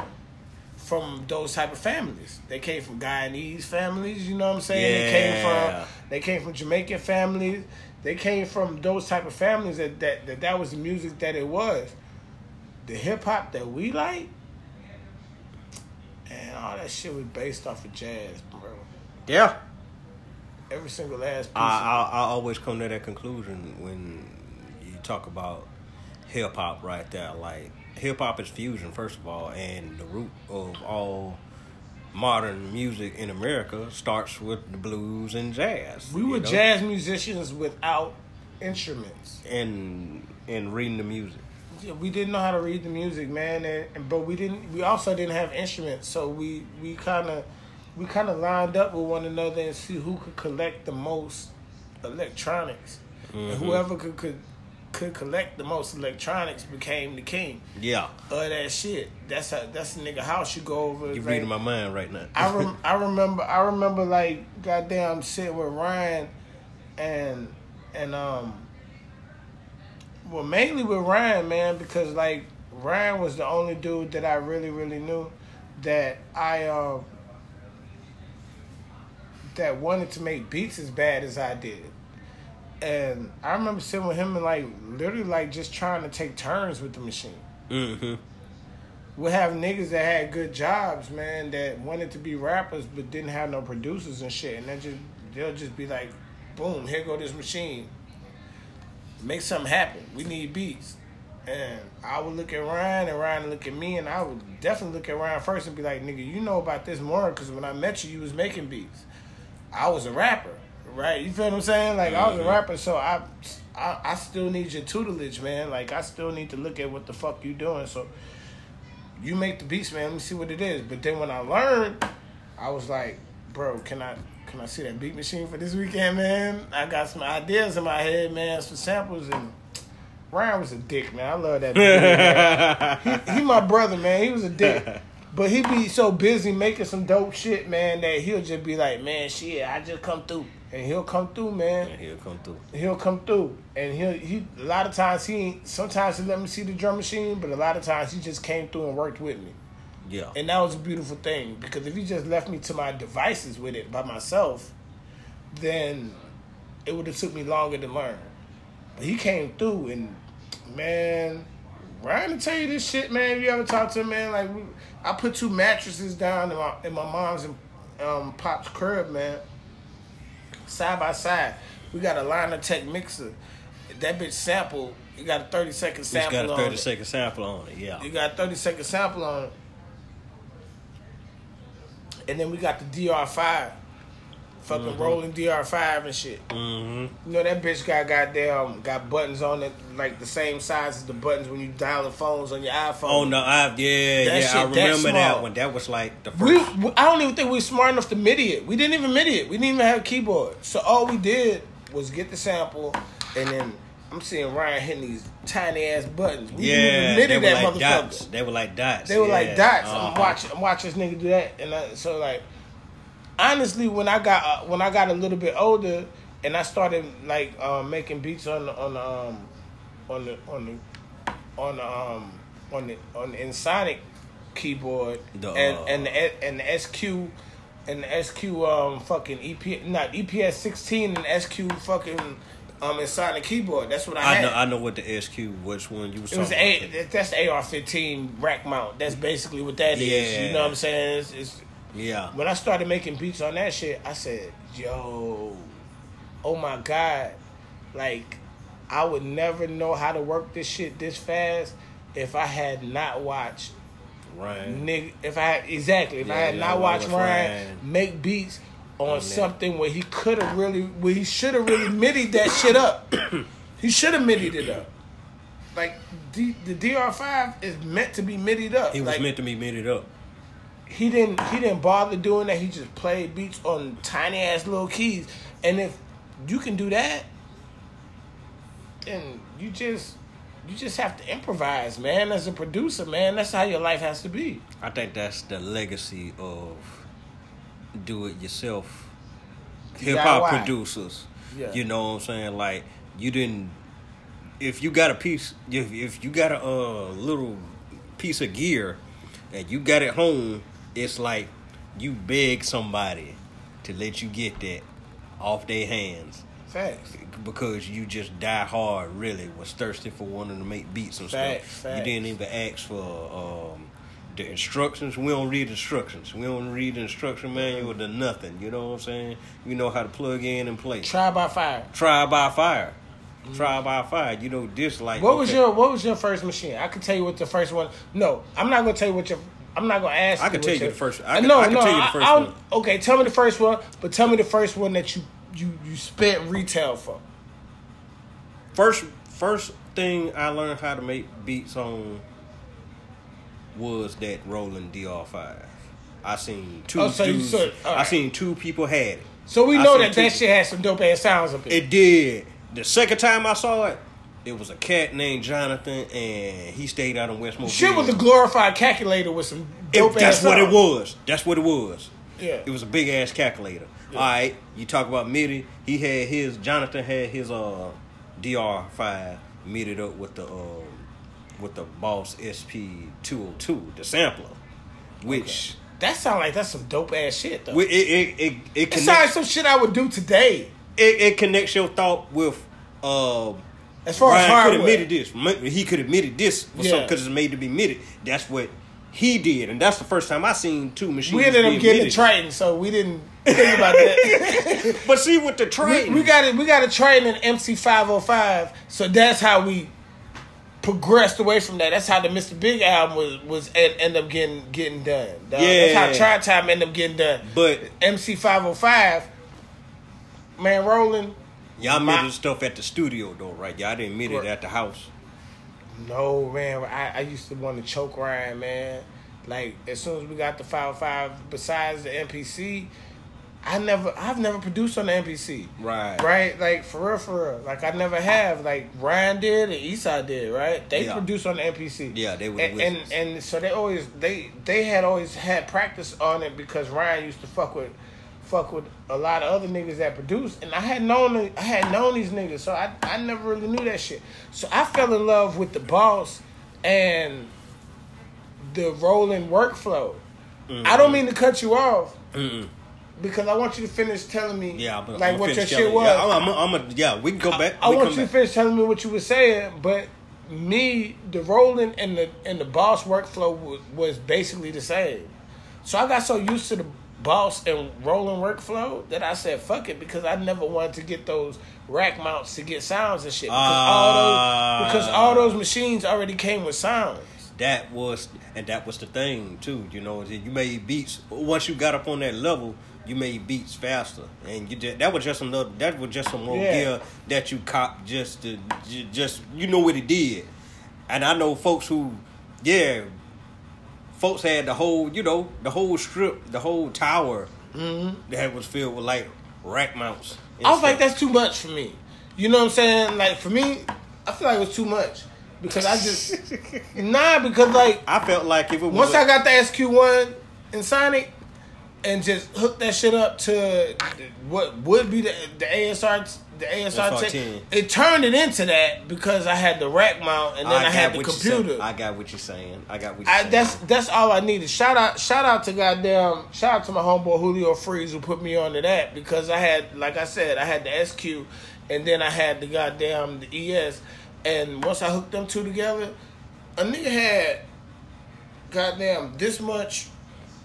from those type of families. They came from Guyanese families, you know what I'm saying? Yeah. They came from they came from Jamaican families. They came from those type of families that that that, that was the music that it was. The hip hop that we like, and all that shit was based off of jazz, bro. yeah. Every single last piece. I, I I always come to that conclusion when you talk about hip hop right there. Like hip hop is fusion, first of all, and the root of all modern music in America starts with the blues and jazz. we were know? jazz musicians without instruments. and and reading the music. Yeah, we didn't know how to read the music, man, and, and but we didn't. We also didn't have instruments, so we we kind of we kind of lined up with one another and see who could collect the most electronics, and whoever could could could collect the most electronics became the king Yeah, of that shit. That's how that's the nigga house you go over. you're like- reading my mind right now. I rem- I remember I remember like goddamn sitting with Ryan and and um well mainly with Ryan man because like Ryan was the only dude that I really really knew that I um that wanted to make beats as bad as I did. And I remember sitting with him and like literally like just trying to take turns with the machine hmm we have niggas that had good jobs, man, that wanted to be rappers but didn't have no producers and shit. And they just they'll just be like, boom, here go this machine. Make something happen. We need beats. And I would look at Ryan and Ryan would look at me and I would definitely look at Ryan first and be like, nigga, you know about this more because when I met you, you was making beats. I was a rapper, right? You feel what I'm saying? Like I was a mm-hmm. rapper, so I, I I still need your tutelage, man. Like I still need to look at what the fuck you doing. So you make the beats, man. Let me see what it is. But then when I learned, I was like, bro, can I can I see that beat machine for this weekend, man? I got some ideas in my head, man, some samples and. Ryan was a dick, man. I love that. Dude, he, he my brother, man. He was a dick. But he be so busy making some dope shit, man, that he'll just be like, man, shit, I just come through. And he'll come through, man. He'll come through. He'll come through. And he'll he a lot of times he sometimes he let me see the drum machine, but a lot of times he just came through and worked with me. Yeah. And that was a beautiful thing because if he just left me to my devices with it by myself, then it would have took me longer to learn. But he came through and man, Ryan to tell you this shit, man. If you ever talk to him, man, like we, I put two mattresses down in my in my mom's and um, pop's crib, man, side by side. We got a Liner Tech mixer. That bitch sample. You got a thirty second sample got a on thirty it. second sample on it. Yeah. You got a 30 second sample on it. And then we got the DR5. Fucking Mm-hmm. Roland DR5 and shit. hmm You know that bitch got goddamn got buttons on it like the same size as the buttons when you dial the phones on your iPhone. Oh no, I yeah, That yeah, I shit that remember that small. one. That was like the first. We, we- I don't even think we were smart enough to MIDI it. We didn't even MIDI it. We didn't even have a keyboard. So all we did was get the sample, and then I'm seeing Ryan hitting these tiny ass buttons. We yeah, they were MIDI like dots. They were like dots. They were yeah. like dots. Uh-huh. I'm watching. I'm watching this nigga do that, and I, so like, honestly, when I got uh, when I got a little bit older, and I started like um, making beats on the on the um, on the on the on the um, on the on the Ensoniq keyboard The, and uh, and the, and the SQ and the SQ um fucking EP not EPS sixteen and SQ fucking um, Ensoniq keyboard. That's what I, I had. know I know what the SQ. Which one you was It was talking a about. that's the AR fifteen rack mount. That's basically what that is. Yeah. You know what I'm saying? It's, it's, Yeah. when I started making beats on that shit, I said, "Yo, oh my god, like I would never know how to work this shit this fast if I had not watched Right. nigga. If I had exactly, if I had yeah, not watched Ryan Ryan. make beats on something where he could have really, where he should have really midied that shit up. he should have midied it up. Like D, the DR5 is meant to be midied up. He was like, meant to be made up. he didn't he didn't bother doing that. He just played beats on tiny ass little keys. And if you can do that, then you just you just have to improvise, man. As a producer, man, that's how your life has to be. I think that's the legacy of do it yourself hip hop producers. Yeah. You know what I'm saying? Like you didn't if you got a piece if if you got a uh, little piece of gear and you got it home, it's like you beg somebody to let you get that off their hands Facts. because you just die hard really was thirsty for wanting to make beats and Facts, stuff. facts. You didn't even ask for um, the instructions. We don't read instructions. We don't read the instruction manual to nothing. You know what I'm saying? You know how to plug in and play. Try by fire. Try by fire. Try by fire. You know this like What was your What was your first machine? I can tell you what the first one. No, I'm not gonna tell you what your. I'm not gonna ask. I can tell you your- the first- Uh, I can- no, I can no, tell you the I- first I'll- one. Okay, tell me the first one, but tell me the first one that you you you spent retail for. first first thing I learned how to make beats on was that Roland DR5. I seen two Oh, so dudes. all I seen two people had it. So we know that two- that shit had some dope ass sounds up it. It did. The second time I saw it, it was a cat named Jonathan, and he stayed out in West Mobile. Shit was a glorified calculator with some It- dope that's ass. what it was. That's what it was. Yeah. It was a big ass calculator. All right, you talk about MIDI. He had his Jonathan had his uh DR5 MIDI'd up with the um with the Boss SP 202, the sampler, which That sounds like that's some dope ass shit though. it it it, it, it sounds like some shit I would do today. it, it connects your thought with uh As far as Ryan could hardware. have admitted this. He could admitted this for Yeah. something because it's made to be admitted. That's what he did, and that's the first time I seen two machines. We ended up getting a. Triton, so we didn't think about that. But see, with the we, Triton, we got it. We got a Triton in MC five hundred five, so that's how we progressed away from that. That's how the Mr. Big album was was end, end up getting getting done. dog. Yeah. that's how Try Time ended up getting done. But- MC five hundred five, man, rolling. y'all My- made the stuff at the studio though, right? Y'all didn't meet it at the house. No man, I, I used to want to choke Ryan, man. Like as soon as we got the five oh five, besides the MPC, I never, I've never produced on the MPC. Right. Right. Like for real, for real. Like I never have. Like Ryan did and Eastside did. Right. They Yeah. produced on the MPC. Yeah, they were the And, and and so they always they they had always had practice on it because Ryan used to fuck with. Fuck with a lot of other niggas that produced, and I had known I had known these niggas, so I I never really knew that shit. So I fell in love with the boss and the Roland workflow. I don't mean to cut you off because I want you to finish telling me Yeah, like what your shit was. Yeah, I'm, I'm, I'm a, yeah, we can go back. I we want you to finish telling me what you were saying, but me, the Roland and the and the boss workflow was, was basically the same. So I got so used to the boss and Roland workflow that I said fuck it because I never wanted to get those rack mounts to get sounds and shit because all Ah. those because all those machines already came with sounds. That was and that was the thing too. You know, you made beats once you got up on that level. You made beats faster, and you just, that was just another. That was just some more Yeah. gear that you cop just to just you know what it did. And I know folks who, yeah, folks had the whole you know the whole strip, the whole tower that was filled with like rack mounts. Mm-hmm. I was like, that's too much for me. You know what I'm saying? Like for me, I feel like it was too much because I just nah because like I felt like if it was once a- I got the SQ1 Ensoniq and just hook that shit up to what would be the the ASR the ASR, SR10. 10, it turned it into that because I had the rack mount and then I, got had the what you're saying. computer. I got what you're saying. I got what you're I, saying. that's that's all I needed. Shout out, shout out to goddamn, shout out to my homeboy Julio Freeze who put me onto that because I had, like I said, I had the SQ, and then I had the goddamn the ES. And once I hooked them two together, a nigga had goddamn this much.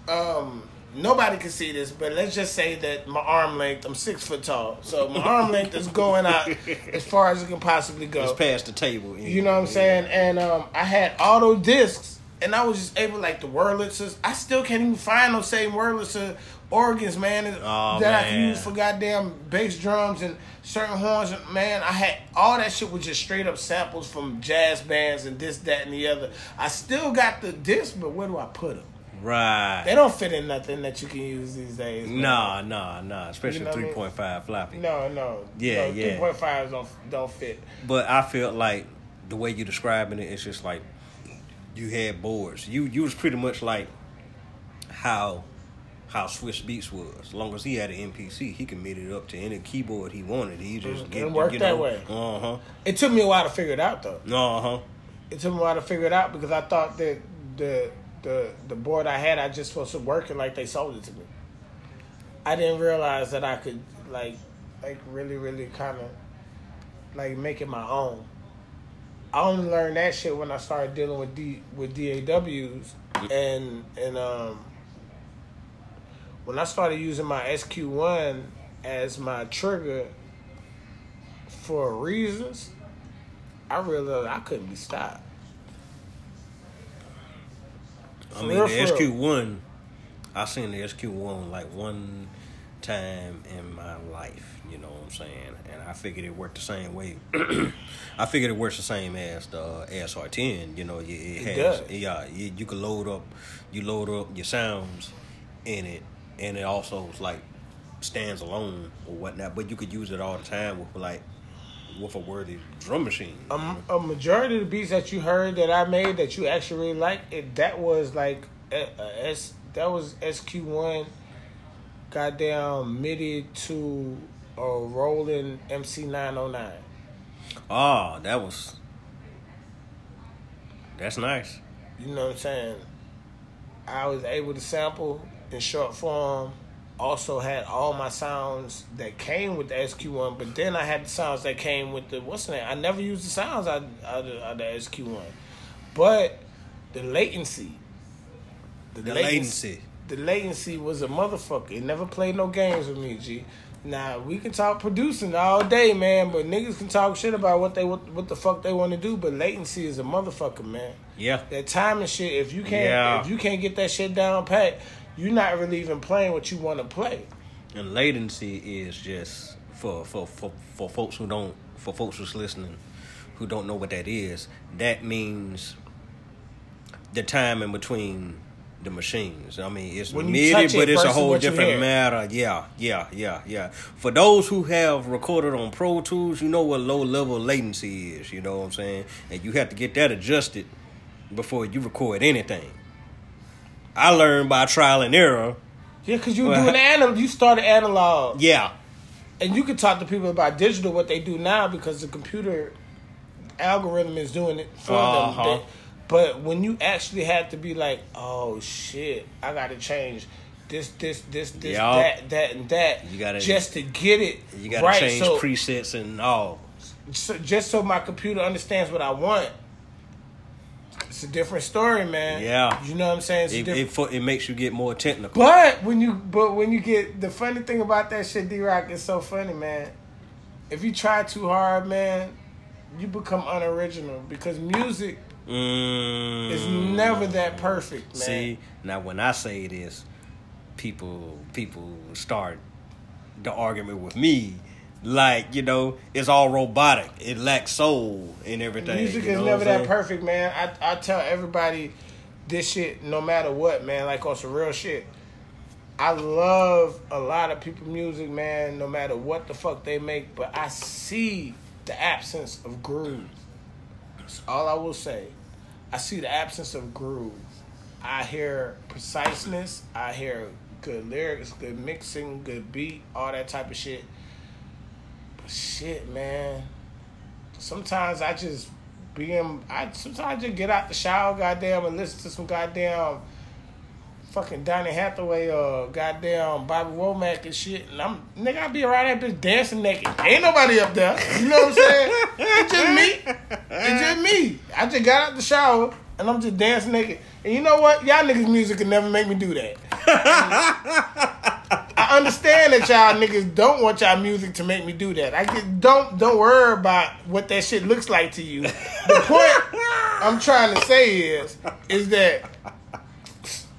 Um, nobody can see this, but let's just say that my arm length. I'm six foot tall, so my arm length is going out as far as it can possibly go. It's past the table. You know what I'm saying? And um, I had auto discs, and I was just able like the Wurlitzers. I still can't even find those same Wurlitzer organs, man, Oh, that I can use for goddamn bass drums and certain horns. And, Man, I had all that shit was just straight up samples from jazz bands and this, that, and the other. I still got the disc, but where do I put them? Right. They don't fit in nothing that you can use these days. Nah, nah, nah. Especially You know what I mean? three point five floppy. No, no. Yeah, no, yeah. 3.5s don't, don't fit. But I felt like the way you're describing it, it's just like you had boards. You you was pretty much like how how Swizz Beatz was. As long as he had an MPC, he could MIDI it up to any keyboard he wanted. He just Mhm. get It worked you that way. Uh huh. It took me a while to figure it out, though. No, Uh huh. it took me a while to figure it out because I thought that the the the board I had I just supposed to work like they sold it to me. I didn't realize that I could like like really really kind of like make it my own. I only learned that shit when I started dealing with D with DAWs and and um when I started using my SQ1 as my trigger for reasons, I realized I couldn't be stopped. I mean, the. SQ one, I seen the SQ one like one time in my life. You know what I'm saying? And I figured it worked the same way. I figured it works the same as the uh, ASR10. You know, it, it, has does. yeah. You, you can load up, you load up your sounds in it, and it also like stands alone or whatnot. But you could use it all the time with like with a worthy drum machine. Um, a majority of the beats that you heard that I made that you actually really like it that was like a, a S that was SQ one, goddamn MIDI to a Roland MC nine oh nine. Oh, that was that's nice. You know what I'm saying? I was able to sample in short form. Also had all my sounds that came with the SQ1, but then I had the sounds that came with the what's the name? I never used the sounds out, of, the SQ1, but the latency, The latency. the latency was a motherfucker. It never played no games with me, G. Now we can talk producing all day, man, but niggas can talk shit about what they what, what the fuck they want to do, but latency is a motherfucker, man Yeah. that time and shit. If you can't, Yeah. if you can't get that shit down pat, you're not really even playing what you want to play. And latency is just for, for for for folks who don't for folks who's listening who don't know what that is. That means the time in between the machines. I mean, it's MIDI, it but it's a whole different matter. Yeah, yeah, yeah, yeah. For those who have recorded on Pro Tools, you know what low level latency is. You know what I'm saying? And you have to get that adjusted before you record anything. I learned by trial and error. Yeah, because you Well, doing analog, you started analog, Yeah, and you can talk to people about digital what they do now because the computer algorithm is doing it for Uh-huh. them. They- but when you actually have to be like, oh shit, I got to change. This, this, this, this, that, that, and that. You gotta- just to get it you got to right. change so, presets and all. so just so my computer understands what I want. It's a different story, man. Yeah. you know what I'm saying. It, it, it makes you get more technical. but when you but when you get the funny thing about that shit, D Rock is so funny, man. If you try too hard, man, you become unoriginal because music Mm. is never that perfect, man. See, now when I say this, people people start the argument with me. Like, you know, it's all robotic. It lacks soul and everything. Music is never that perfect, man. I I tell everybody this shit no matter what, man. Like on some real shit. I love a lot of people music, man, no matter what the fuck they make, but I see the absence of groove. That's all I will say. I see the absence of groove. I hear preciseness, I hear good lyrics, good mixing, good beat, all that type of shit. Shit, man. Sometimes I just be in I sometimes just get out the shower, goddamn, and listen to some goddamn fucking Donny Hathaway or goddamn Bobby Womack and shit. And I'm nigga, I be around that bitch dancing naked. Ain't nobody up there. You know what I'm saying? it's just me. It's just me. I just got out the shower and I'm just dancing naked. And you know what? Y'all niggas music can never make me do that. I understand that y'all niggas don't want y'all music to make me do that. I get, don't don't worry about what that shit looks like to you. The point I'm trying to say is is that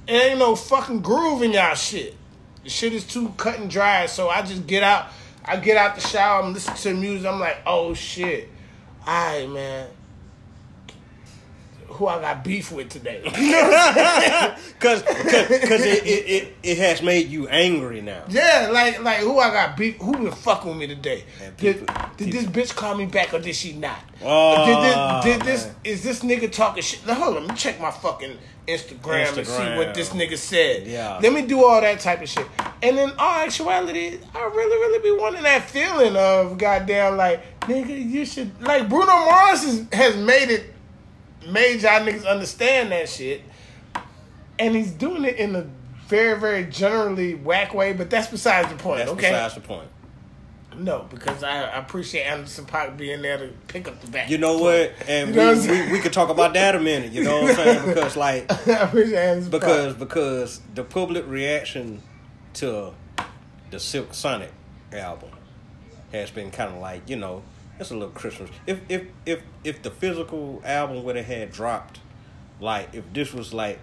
it ain't no fucking groove in y'all shit. The shit is too cut and dry. So I just get out. I get out the shower. I'm listening to music. I'm like, oh shit. All right, man who I got beef with today. You know what I'm saying? Cause, cause, cause it, it, it, it has made you angry now. Yeah, like like who I got beef who been fucking with me today? Did, people- did this bitch call me back or did she not? Oh, did this, did this is this nigga talking shit? Now, hold on, let me check my fucking Instagram, and see what this nigga said. Yeah. Let me do all that type of shit. And in all actuality, I really, really be wanting that feeling of goddamn like, nigga, you should like Bruno Mars has made it made y'all niggas understand that shit. And he's doing it in a very, very generally whack way, but that's besides the point, That's okay? besides the point. no, because I, I appreciate Anderson Paak being there to pick up the back. You know what? And You know we, saying? we, we could talk about that a minute. You know what I'm saying? Because like I appreciate Anderson because Paak. because the public reaction to the Silk Sonic album has been kind of like you know it's a little Christmas. If if if if the physical album would have had dropped, like if this was like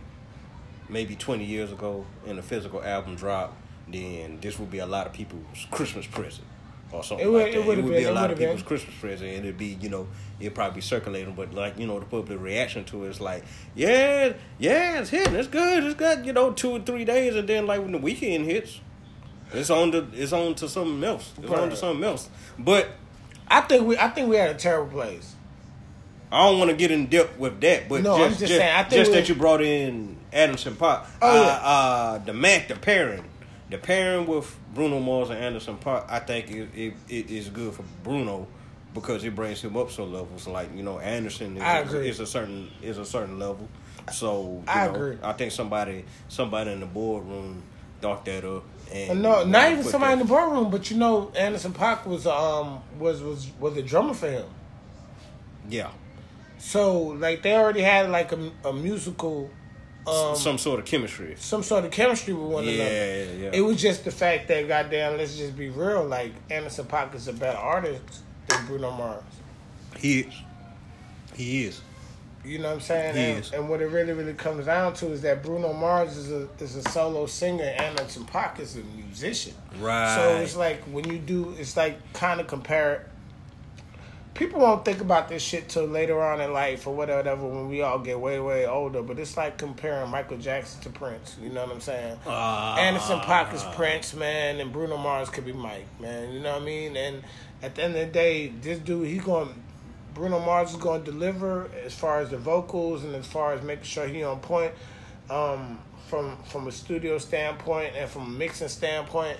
maybe twenty years ago and the physical album dropped, then this would be a lot of people's Christmas present. Or something It would- like that. would've would been, be a lot of would've been. people's Christmas present, and it'd be, you know, it'd probably be circulating. But like, you know, the public reaction to it is like, yeah, yeah, it's hitting, it's good, it's good. You know, two or three days, and then like when the weekend hits, it's on to it's on to something else. It's on to something else. But I think we I think we had a terrible place. I don't want to get in depth with that. But No, just, I'm just just, saying, I think just that you brought in Anderson Paak. Oh, uh, yeah. uh, the Mac, the pairing, the pairing with Bruno Mars and Anderson Paak. I think it, it, it is good for Bruno because it brings him up some levels. Like you know, Anderson is, I agree. is a certain is a certain level. So you I know, agree. I think somebody somebody in the boardroom thought that up. And no, not even somebody in the boardroom, but you know, Anderson Paak was um was was was a drummer for him. Yeah, So like they already had like a, a musical, um, some sort of chemistry. some sort of chemistry with one Yeah, another. yeah. It was just the fact that goddamn, let's just be real. Like Anderson Paak is a better artist than Bruno Mars. He is. He is. You know what I'm saying? And, and what it really, really comes down to is that Bruno Mars is a is a solo singer, and Anderson Paak is a musician. Right. So it's like when you do, it's like kind of compare. People won't think about this shit till later on in life or whatever when we all get way way older. But it's like comparing Michael Jackson to Prince. You know what I'm saying? Ah. Anderson Paak is Prince, man, and Bruno Mars could be Mike, man. You know what I mean? And at the end of the day, this dude, he going, Bruno Mars is going to deliver as far as the vocals and as far as making sure he on point, um, from from a studio standpoint and from a mixing standpoint.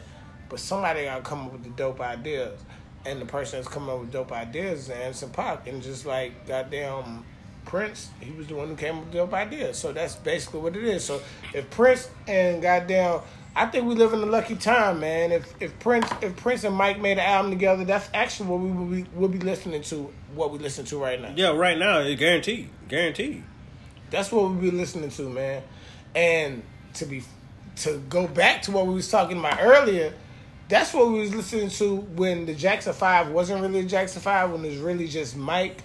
But somebody got to come up with the dope ideas, and the person that's coming up with dope ideas is Anderson Paak, and just like goddamn. Prince, he was the one who came up with dope ideas. So that's basically what it is. So if Prince and goddamn, I think we live in a lucky time, man. If if Prince if Prince and Mike made an album together, that's actually what we will be will be listening to. What we listen to right now. Yeah, right now it's guaranteed. Guaranteed. That's what we'll be listening to, man. And to be to go back to what we was talking about earlier, that's what we was listening to when the Jackson Five wasn't really a Jackson Five, when it was really just Mike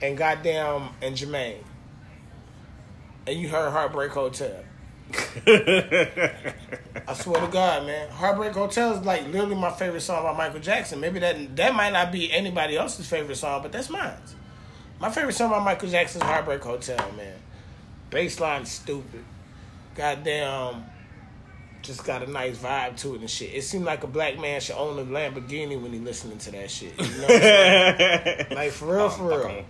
and goddamn and Jermaine. And you heard Heartbreak Hotel. I swear to God, man, Heartbreak Hotel is like literally my favorite song by Michael Jackson. Maybe that that might not be anybody else's favorite song, but that's mine. My favorite song by Michael Jackson is Heartbreak Hotel, man. Bassline stupid. Goddamn just got a nice vibe to it and shit. It seemed like a black man should own a Lamborghini when he listening to that shit. You know what I'm saying? like for real, for real.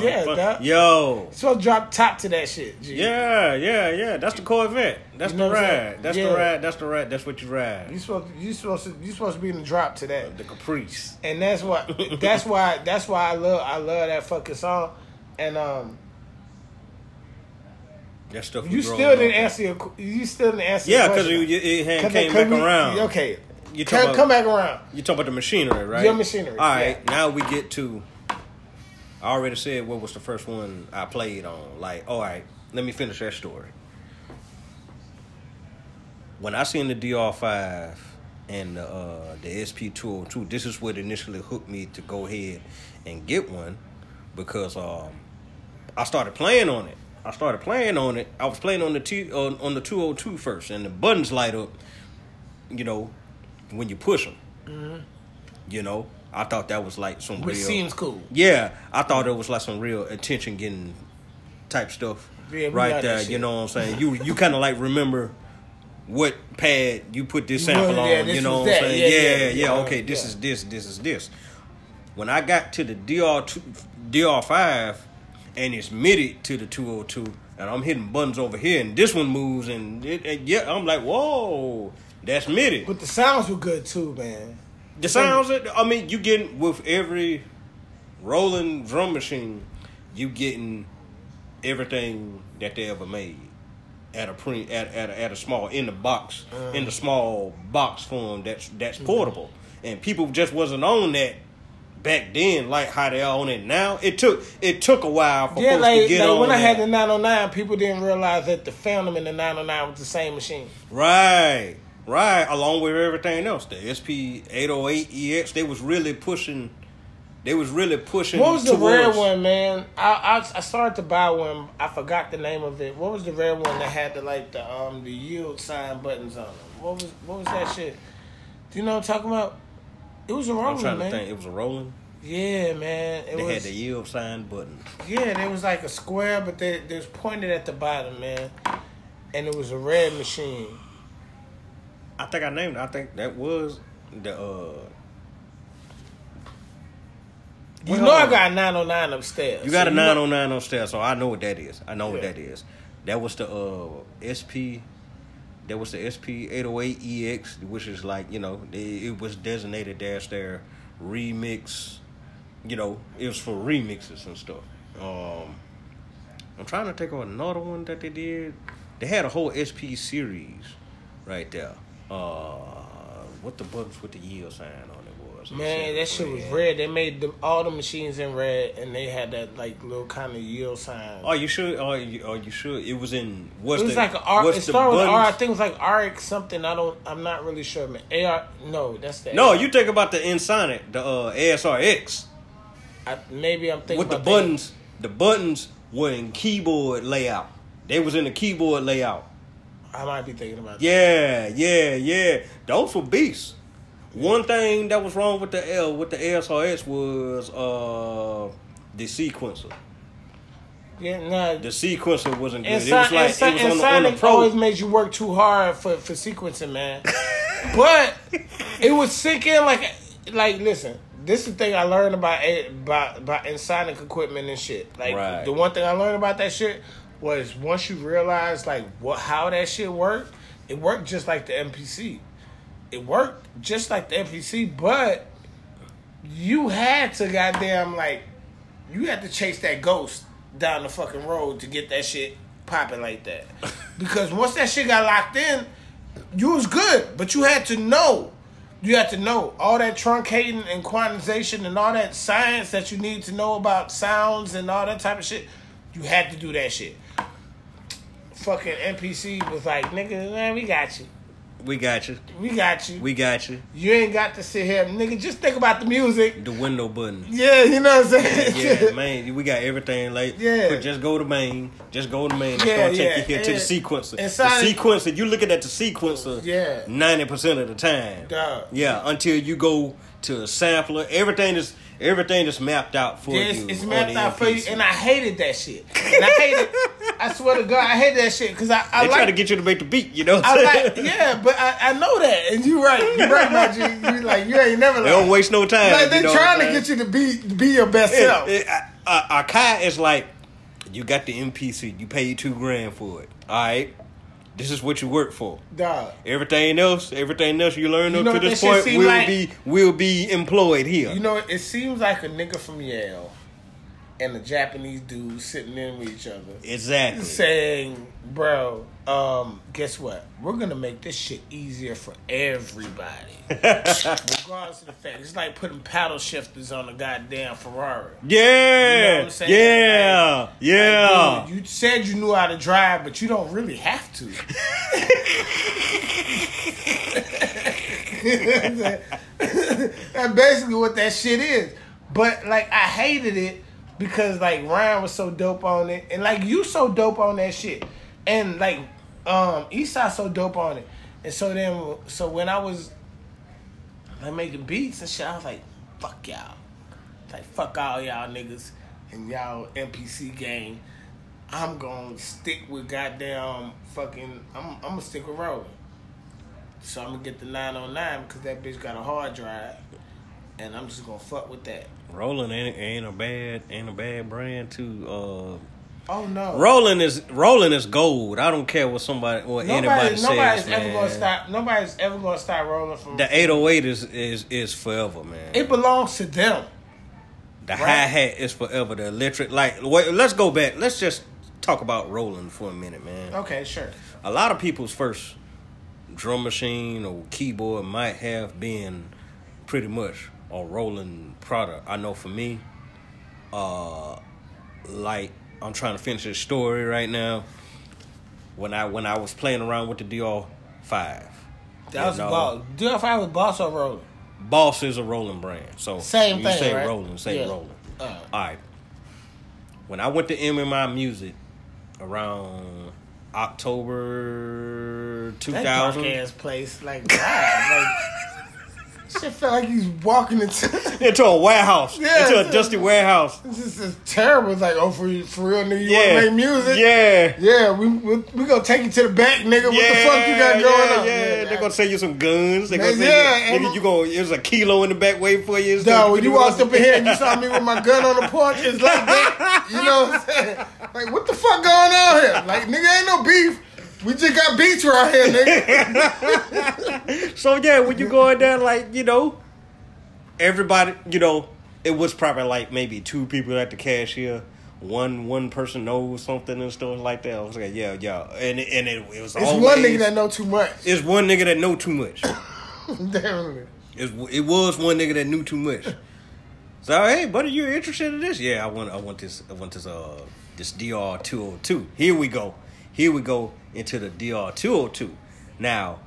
Yeah. Yo. So drop top to that shit. G. Yeah, yeah, yeah. That's the Corvette. That's You know the ride. That's Yeah. the ride. That's the ride. That's what you ride. You supposed to, you supposed to you supposed to be in the drop to that. The Caprice. and that's why that's why that's why I love I love that fucking song, and um, That stuff. You still didn't off. answer your. You still didn't answer. Yeah, because it, it had Cause came cause back we- around. Okay, You come, talk about- come back around. You talking about the machinery, right? Your machinery, All right. yeah. Now we get to. I already said what was the first one I played on. Like, all right, let me finish that story. When I seen the DR5 and the uh, the SP202, this is what initially hooked me to go ahead and get one because um, I started playing on it. I started playing on it. I was playing on the T on, on the 202 first, and the buttons light up. You know, when you push them. You know, I thought that was like some Which real. seems cool. Yeah, I thought it was like some real attention getting type stuff. Yeah, right there. You know what I'm saying? You you kind of like remember what pad you put this sample yeah, on. this You know what I'm saying? Yeah, Yeah, yeah, yeah. okay, this is this. This is this. When I got to the DR two, DR five, and it's MIDI to the 202, and I'm hitting buttons over here, and this one moves, and, it, and yeah, I'm like, whoa, that's MIDI. But the sounds were good too, man. The sounds, I mean, you getting with every Roland drum machine, you getting everything that they ever made at a print at at a, at a small in the box in the uh-huh. small box form that's that's mm-hmm. portable, and people just wasn't on that back then like how they are on it now. It took it took a while for Yeah, folks like, to get like on when I had that. the 909, people didn't realize that the Phantom and the 909 was the same machine. Right, right. Along with everything else, the SP eight hundred eight EX, they was really pushing. They was really pushing. What was the rare one, man? I, I I started to buy one. I forgot the name of it. What was the rare one that had the like the um the yield sign buttons on them? What was what was that shit? Do you know what I'm talking about? It was a I'm Roland, trying to man. think. It was a Roland. Yeah, man. It They was. had the yield sign button. Yeah, there was like a square, but they they was pointed at the bottom, man. And it was a red machine. I think I named. it. I think that was the. uh You know I got a 909 upstairs. You got so a nine on nine upstairs, so I know what that is. I know what that is. That was the uh SP. That was the SP eight hundred eight EX, which is like you know it, was designated as their remix. You know, it was for remixes and stuff. Um, I'm trying to think of another one that they did. They had a whole SP series right there. Uh, what the buttons with the yield sign was. Man, that shit was red. They made the, all the machines in red, and they had that like little kind of yield sign. Oh, you sure? Oh, you, oh, you should. It was in. What's it was the, like a R. It started with R. I think it was like RX something. I don't. I'm not really sure, man. AR. No, that's the. No, AR. you think about the Ensoniq, the uh, ASRX I, maybe I'm thinking with the buttons. The buttons were in keyboard layout. They was in the keyboard layout. I might be thinking about. that. Yeah, yeah, yeah. Those were beasts. One thing that was wrong with the L with the ASRX was uh the sequencer. Yeah, nah. The sequencer wasn't good. And, it was like Son- it was on Son- the, on the Sonic pro. always made you work too hard for, for sequencing, man. but it was sinking like like listen. This is the thing I learned about about about Ensoniq equipment and shit. Like Right. the one thing I learned about that shit was once you realize like what how that shit worked, it worked just like the MPC. It worked just like the MPC, but you had to goddamn like you had to chase that ghost down the fucking road to get that shit popping like that. Because once that shit got locked in, you was good. But you had to know. You had to know all that truncating and quantization and all that science that you need to know about sounds and all that type of shit. You had to do that shit. Fucking MPC was like, nigga, man, we got you. We got you. We got you. We got you. you ain't got to sit here, nigga. Just think about the music. The window button. Yeah, you know what I'm saying? yeah, man, we got everything like Yeah. but just go to main, just go to main. It's Yeah, gonna take yeah, you here to the sequencer. and the sequencer, you looking at the sequencer Yeah. ninety percent of the time. Duh. Yeah, until you go to a sampler. Everything is everything is mapped out for Yeah, it's, you. it's mapped out for you, and I hated that shit. And I hated, I swear to God, I hate that shit because I, I they try to get you to make the beat, you know what I like, yeah, but I, I know that, and you're right, You're right about you. You like, you ain't never They like, don't waste no time. like they you know trying to get you to be be your best saying? self. It- a, a is like you got the MPC, you pay two grand for it. All right, this is what you work for. Dog. Everything else, everything else you learn You up to this point will like? be will be employed here. You know, it seems like a nigga from Yale and a Japanese dude sitting in with each other. Exactly. Saying, bro, um, guess what? We're gonna make this shit easier for everybody. Regardless of the fact. It's like putting paddle shifters on a goddamn Ferrari. Yeah. You know what I'm saying? Yeah. Like, yeah. Like, dude, you said you knew how to drive, but you don't really have to. That's basically what that shit is. But like I hated it because like Ryan was so dope on it, and like you so dope on that shit, and like um Eastside so dope on it, and so then so when I was like making beats and shit, I was like, fuck y'all, like fuck all y'all niggas and y'all MPC gang. I'm gonna stick with goddamn fucking. I'm I'm gonna stick with Roland. So I'm gonna get the 909 because that bitch got a hard drive, and I'm just gonna fuck with that. Roland ain't, ain't a bad ain't a bad brand too. Uh, Oh no, Roland is Roland is gold. I don't care what somebody what Nobody, anybody nobody's says, ever man. gonna stop. Nobody's ever gonna stop Roland from. The 808 is is is forever, man. it belongs to them. the right. hi hat is forever. The electric, like, wait, let's go back. Let's just talk about Roland for a minute, man. Okay, sure. A lot of people's first drum machine or keyboard might have been pretty much a Roland product. I know for me, uh, like I'm trying to finish this story right now. When I when I was playing around with the DR five, That was boss. DFI was boss or Roland? Boss is a Roland brand. So Same you thing, say right? Roland, say Yeah. Roland. Uh. All right. When I went to MMI Music around October That 2000, dark ass place, like wow, like shit felt like he's walking into. into a warehouse, Yeah, into a dusty warehouse. This is terrible. It's like, oh, for for real, nigga, you Yeah, want to make music? Yeah. Yeah, we we, we gonna take you to the back, nigga. What yeah, the fuck you got going yeah, on? Yeah, they're gonna sell you some guns. They're gonna yeah, nigga, and- you go. There's a kilo in the back waiting for you. It's when you walked up in here and you saw me with my gun on the porch, it's like that. You know what I'm saying? Like, what the fuck going on here? Like, nigga, ain't no beef. We just got beats right here, nigga. So yeah, when you go in there, like you know, everybody, you know, it was probably like maybe two people at the cashier. One one person knows something and stuff like that. I was like, yeah, yeah, and it- and it, it was It's always one nigga that know too much. it's one nigga that know too much. Damn. It's, it was one nigga that knew too much. So hey, buddy, you interested in this? Yeah, I want I want this I want this uh this DR two hundred two. Here we go. Here we go into the DR two hundred two. Now,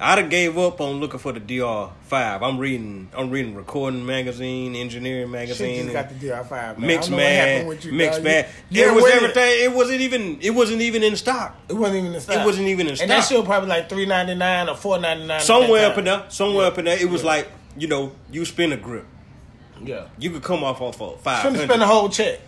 I done gave up on looking for the DR five. I'm reading I'm reading recording magazine, engineering Shit magazine. just got the DR5, man. Mixed I don't know what happened man, mixed dog. man. You- it was winning. everything. It wasn't even. It wasn't even in stock. It wasn't even in stock. It wasn't even in stock. And that shit was probably like three ninety nine or four ninety nine. Somewhere up in there, somewhere Yeah. up in there, it was Yeah. like you know, you spin a grip. Yeah. You could come off off of five spend the whole check.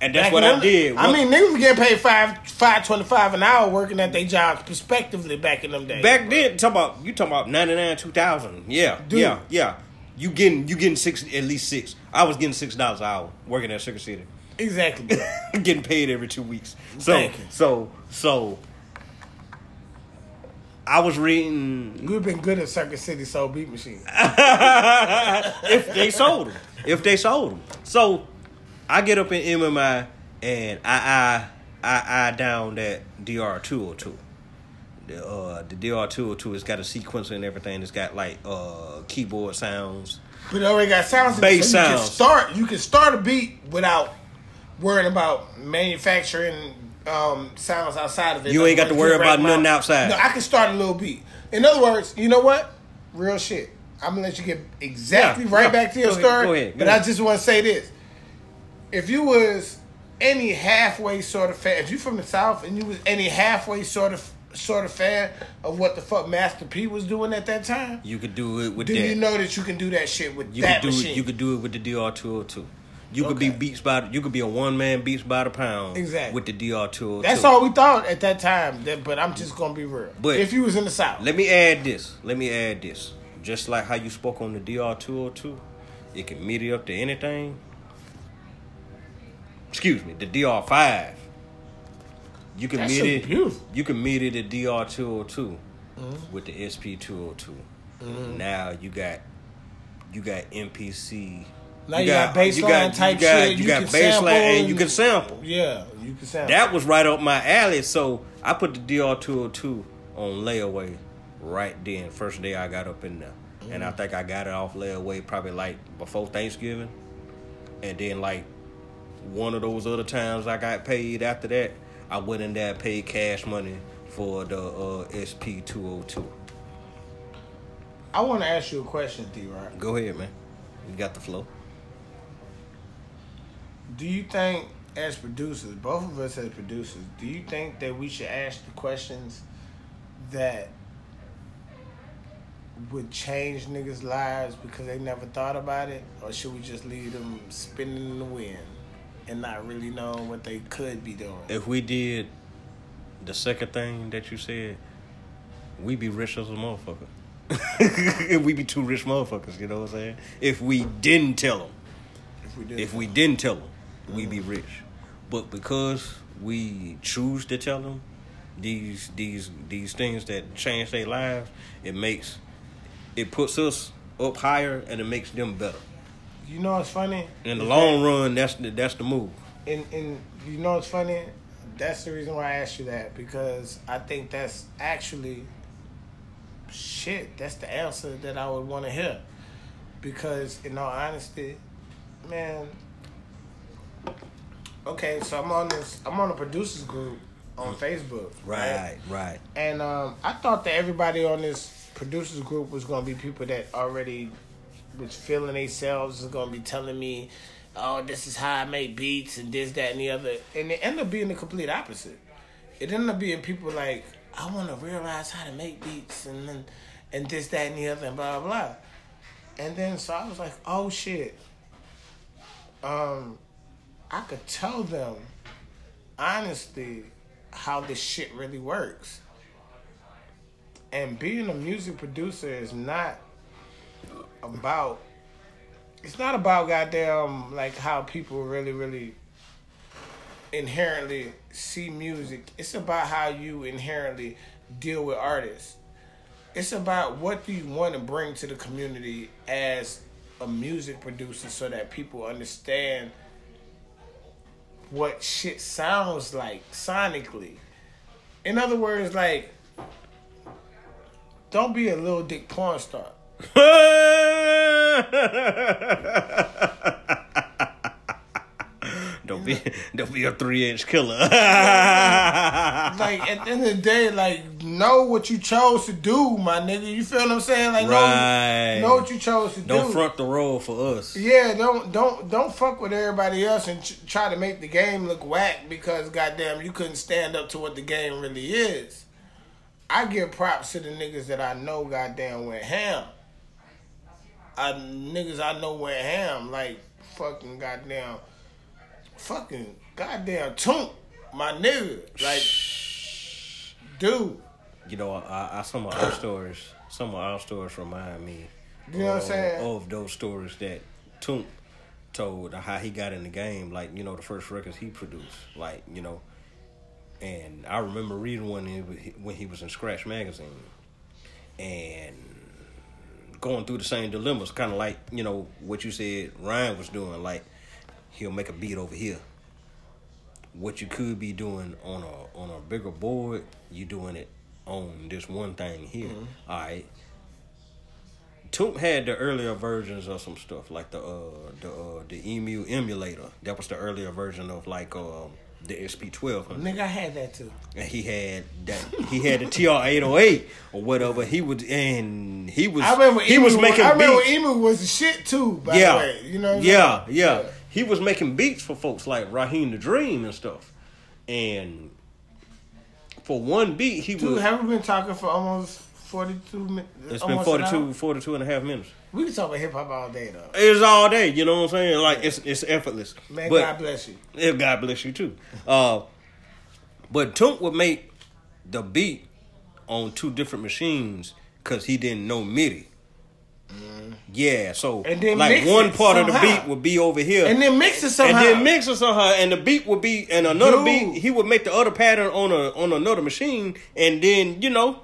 And that's Back what I did. I mean, niggas was getting paid five five twenty five an hour working at their jobs, prospectively back in them days. back then, talk about you talking about ninety nine two thousand. Yeah, Dude. yeah, yeah. You getting you getting six at least six. I was getting six dollars an hour working at Sugar City, exactly. getting paid every two weeks. So so so. I was reading We've been good at Circuit City Soul Beat Machine. if they sold them. If they sold them. So I get up in MMI and I I I, I down that DR two hundred two. The uh the DR two hundred two has got a sequencer and everything. It's got like uh keyboard sounds. But it already got sounds. Bass so you Can start. You can start a beat without worrying about manufacturing um, sounds outside of it. You ain't got to worry about nothing outside. No, I can start a little beat. In other words, you know what? Real shit. I'm gonna let you get exactly Yeah, right yeah. back to your Go ahead, story. go ahead, go but ahead. I just want to say this: if you was any halfway sort of fan, if you from the south and you was any halfway sort of sort of fan of what the fuck Master P was doing at that time, You could do it with then that. you know that you can do that shit with you that could do machine. it. You could do it with the DR two hundred two. You could be Okay. beats by. You could be a one man beats by the pound. Exactly. With the DR two hundred two. That's all we thought at that time. That, but I'm just gonna be real. But- if you was in the south, Let me add this. Let me add this. Just like how you spoke on the DR two hundred two, it can MIDI it up to anything. Excuse me, the DR five. You can That meet shit it. beautiful. You can MIDI it at DR two hundred two mm-hmm. with the SP two hundred two. Mm-hmm. Now you got you got MPC Now you, got, baseline type you got, shit. You, got can sample baseline and you can sample. Yeah, you can sample. That was right up my alley. So I put the DR202 on layaway right then. First day I got up in there. And I mm. think I got it off layaway probably like before Thanksgiving. And then like one of those other times I got paid after that, I went in there and paid cash money for the uh, SP202. I want to ask you a question, D. Rock. Go ahead, man. You got the flow. Do you think, as producers, both of us as producers, do you think that we should ask the questions that would change niggas' lives because they never thought about it, or should we just leave them spinning in the wind and not really knowing what they could be doing? If we did the second thing that you said, we be rich as a motherfucker. we be two rich motherfuckers, you know what I'm saying? If we didn't tell them, If we did, if we didn't tell them, we be mm-hmm. rich. But because we choose to tell them these these these things that change their lives, it makes it puts us up higher and it makes them better. You know what's funny? In the Is long run, that's the that's the move. and and you know what's funny? That's the reason why I asked you that because I think that's actually shit. That's the answer that I would want to hear. Because in all honesty, man. Okay, so I'm on this. I'm on a producers group on Facebook. Right, right. And um, I thought that everybody on this producers group was gonna be people that already was feeling themselves, is gonna be telling me, "Oh, this is how I make beats and this, that, and the other." And it ended up being the complete opposite. It ended up being people like, "I want to realize how to make beats and then, and this, that, and the other, and blah blah blah." And then so I was like, "Oh shit." Um, I could tell them honestly how this shit really works. And being a music producer is not about it's not about goddamn like how people really really inherently see music. It's about how you inherently deal with artists. It's about what do you want to bring to the community as a music producer so that people understand what shit sounds like sonically. In other words, like, don't be a little dick porn star. don't be don't be a three inch killer. Like at the end of the day, like know what you chose to do, my nigga. You feel what I'm saying? Like Right. know, know what you chose to don't do. front the role for us. Yeah, don't don't don't fuck with everybody else and ch- try to make the game look whack because goddamn you couldn't stand up to what the game really is. I give props to the niggas that I know goddamn went ham. I niggas I know went ham like fucking goddamn fucking goddamn Toomp my nigga like dude. You know, I, I, some of our stories, some of our stories remind me. You know what I'm saying? Of those stories that Toomp told how he got in the game, like you know the first records he produced, like you know. And I remember reading one when he was in Scratch magazine, and going through the same dilemmas, kind of like you know what you said Ryan was doing, like he'll make a beat over here. What you could be doing on a on a bigger board, you doing it on this one thing here. All right. Toomp had the earlier versions of some stuff like the uh the uh the Emu emulator. That was the earlier version of like um the SP twelve hundred. Nigga I had that too. And he had that he had the TR eight oh eight or whatever. He would and he was I remember he Emu, was making I remember beats. Emu was the shit too, by yeah, the way. You know what I'm yeah, yeah, He was making beats for folks like Raheem the Dream and stuff. And for one beat, he Dude, was. have we been talking for almost 42 minutes? It's been 42, 42 and a half minutes. We can talk about hip hop all day, though. It's all day, you know what I'm saying? Like it's it's effortless. Man, but, God bless you. Yeah, God bless you too. Uh, but Toomp would make the beat on two different machines because he didn't know MIDI. Yeah, so. And then like one part of the beat would be over here, And then mix it somehow. and then mix it somehow, and the beat would be, and another Dude. beat he would make the other pattern on a on another machine, and then you know,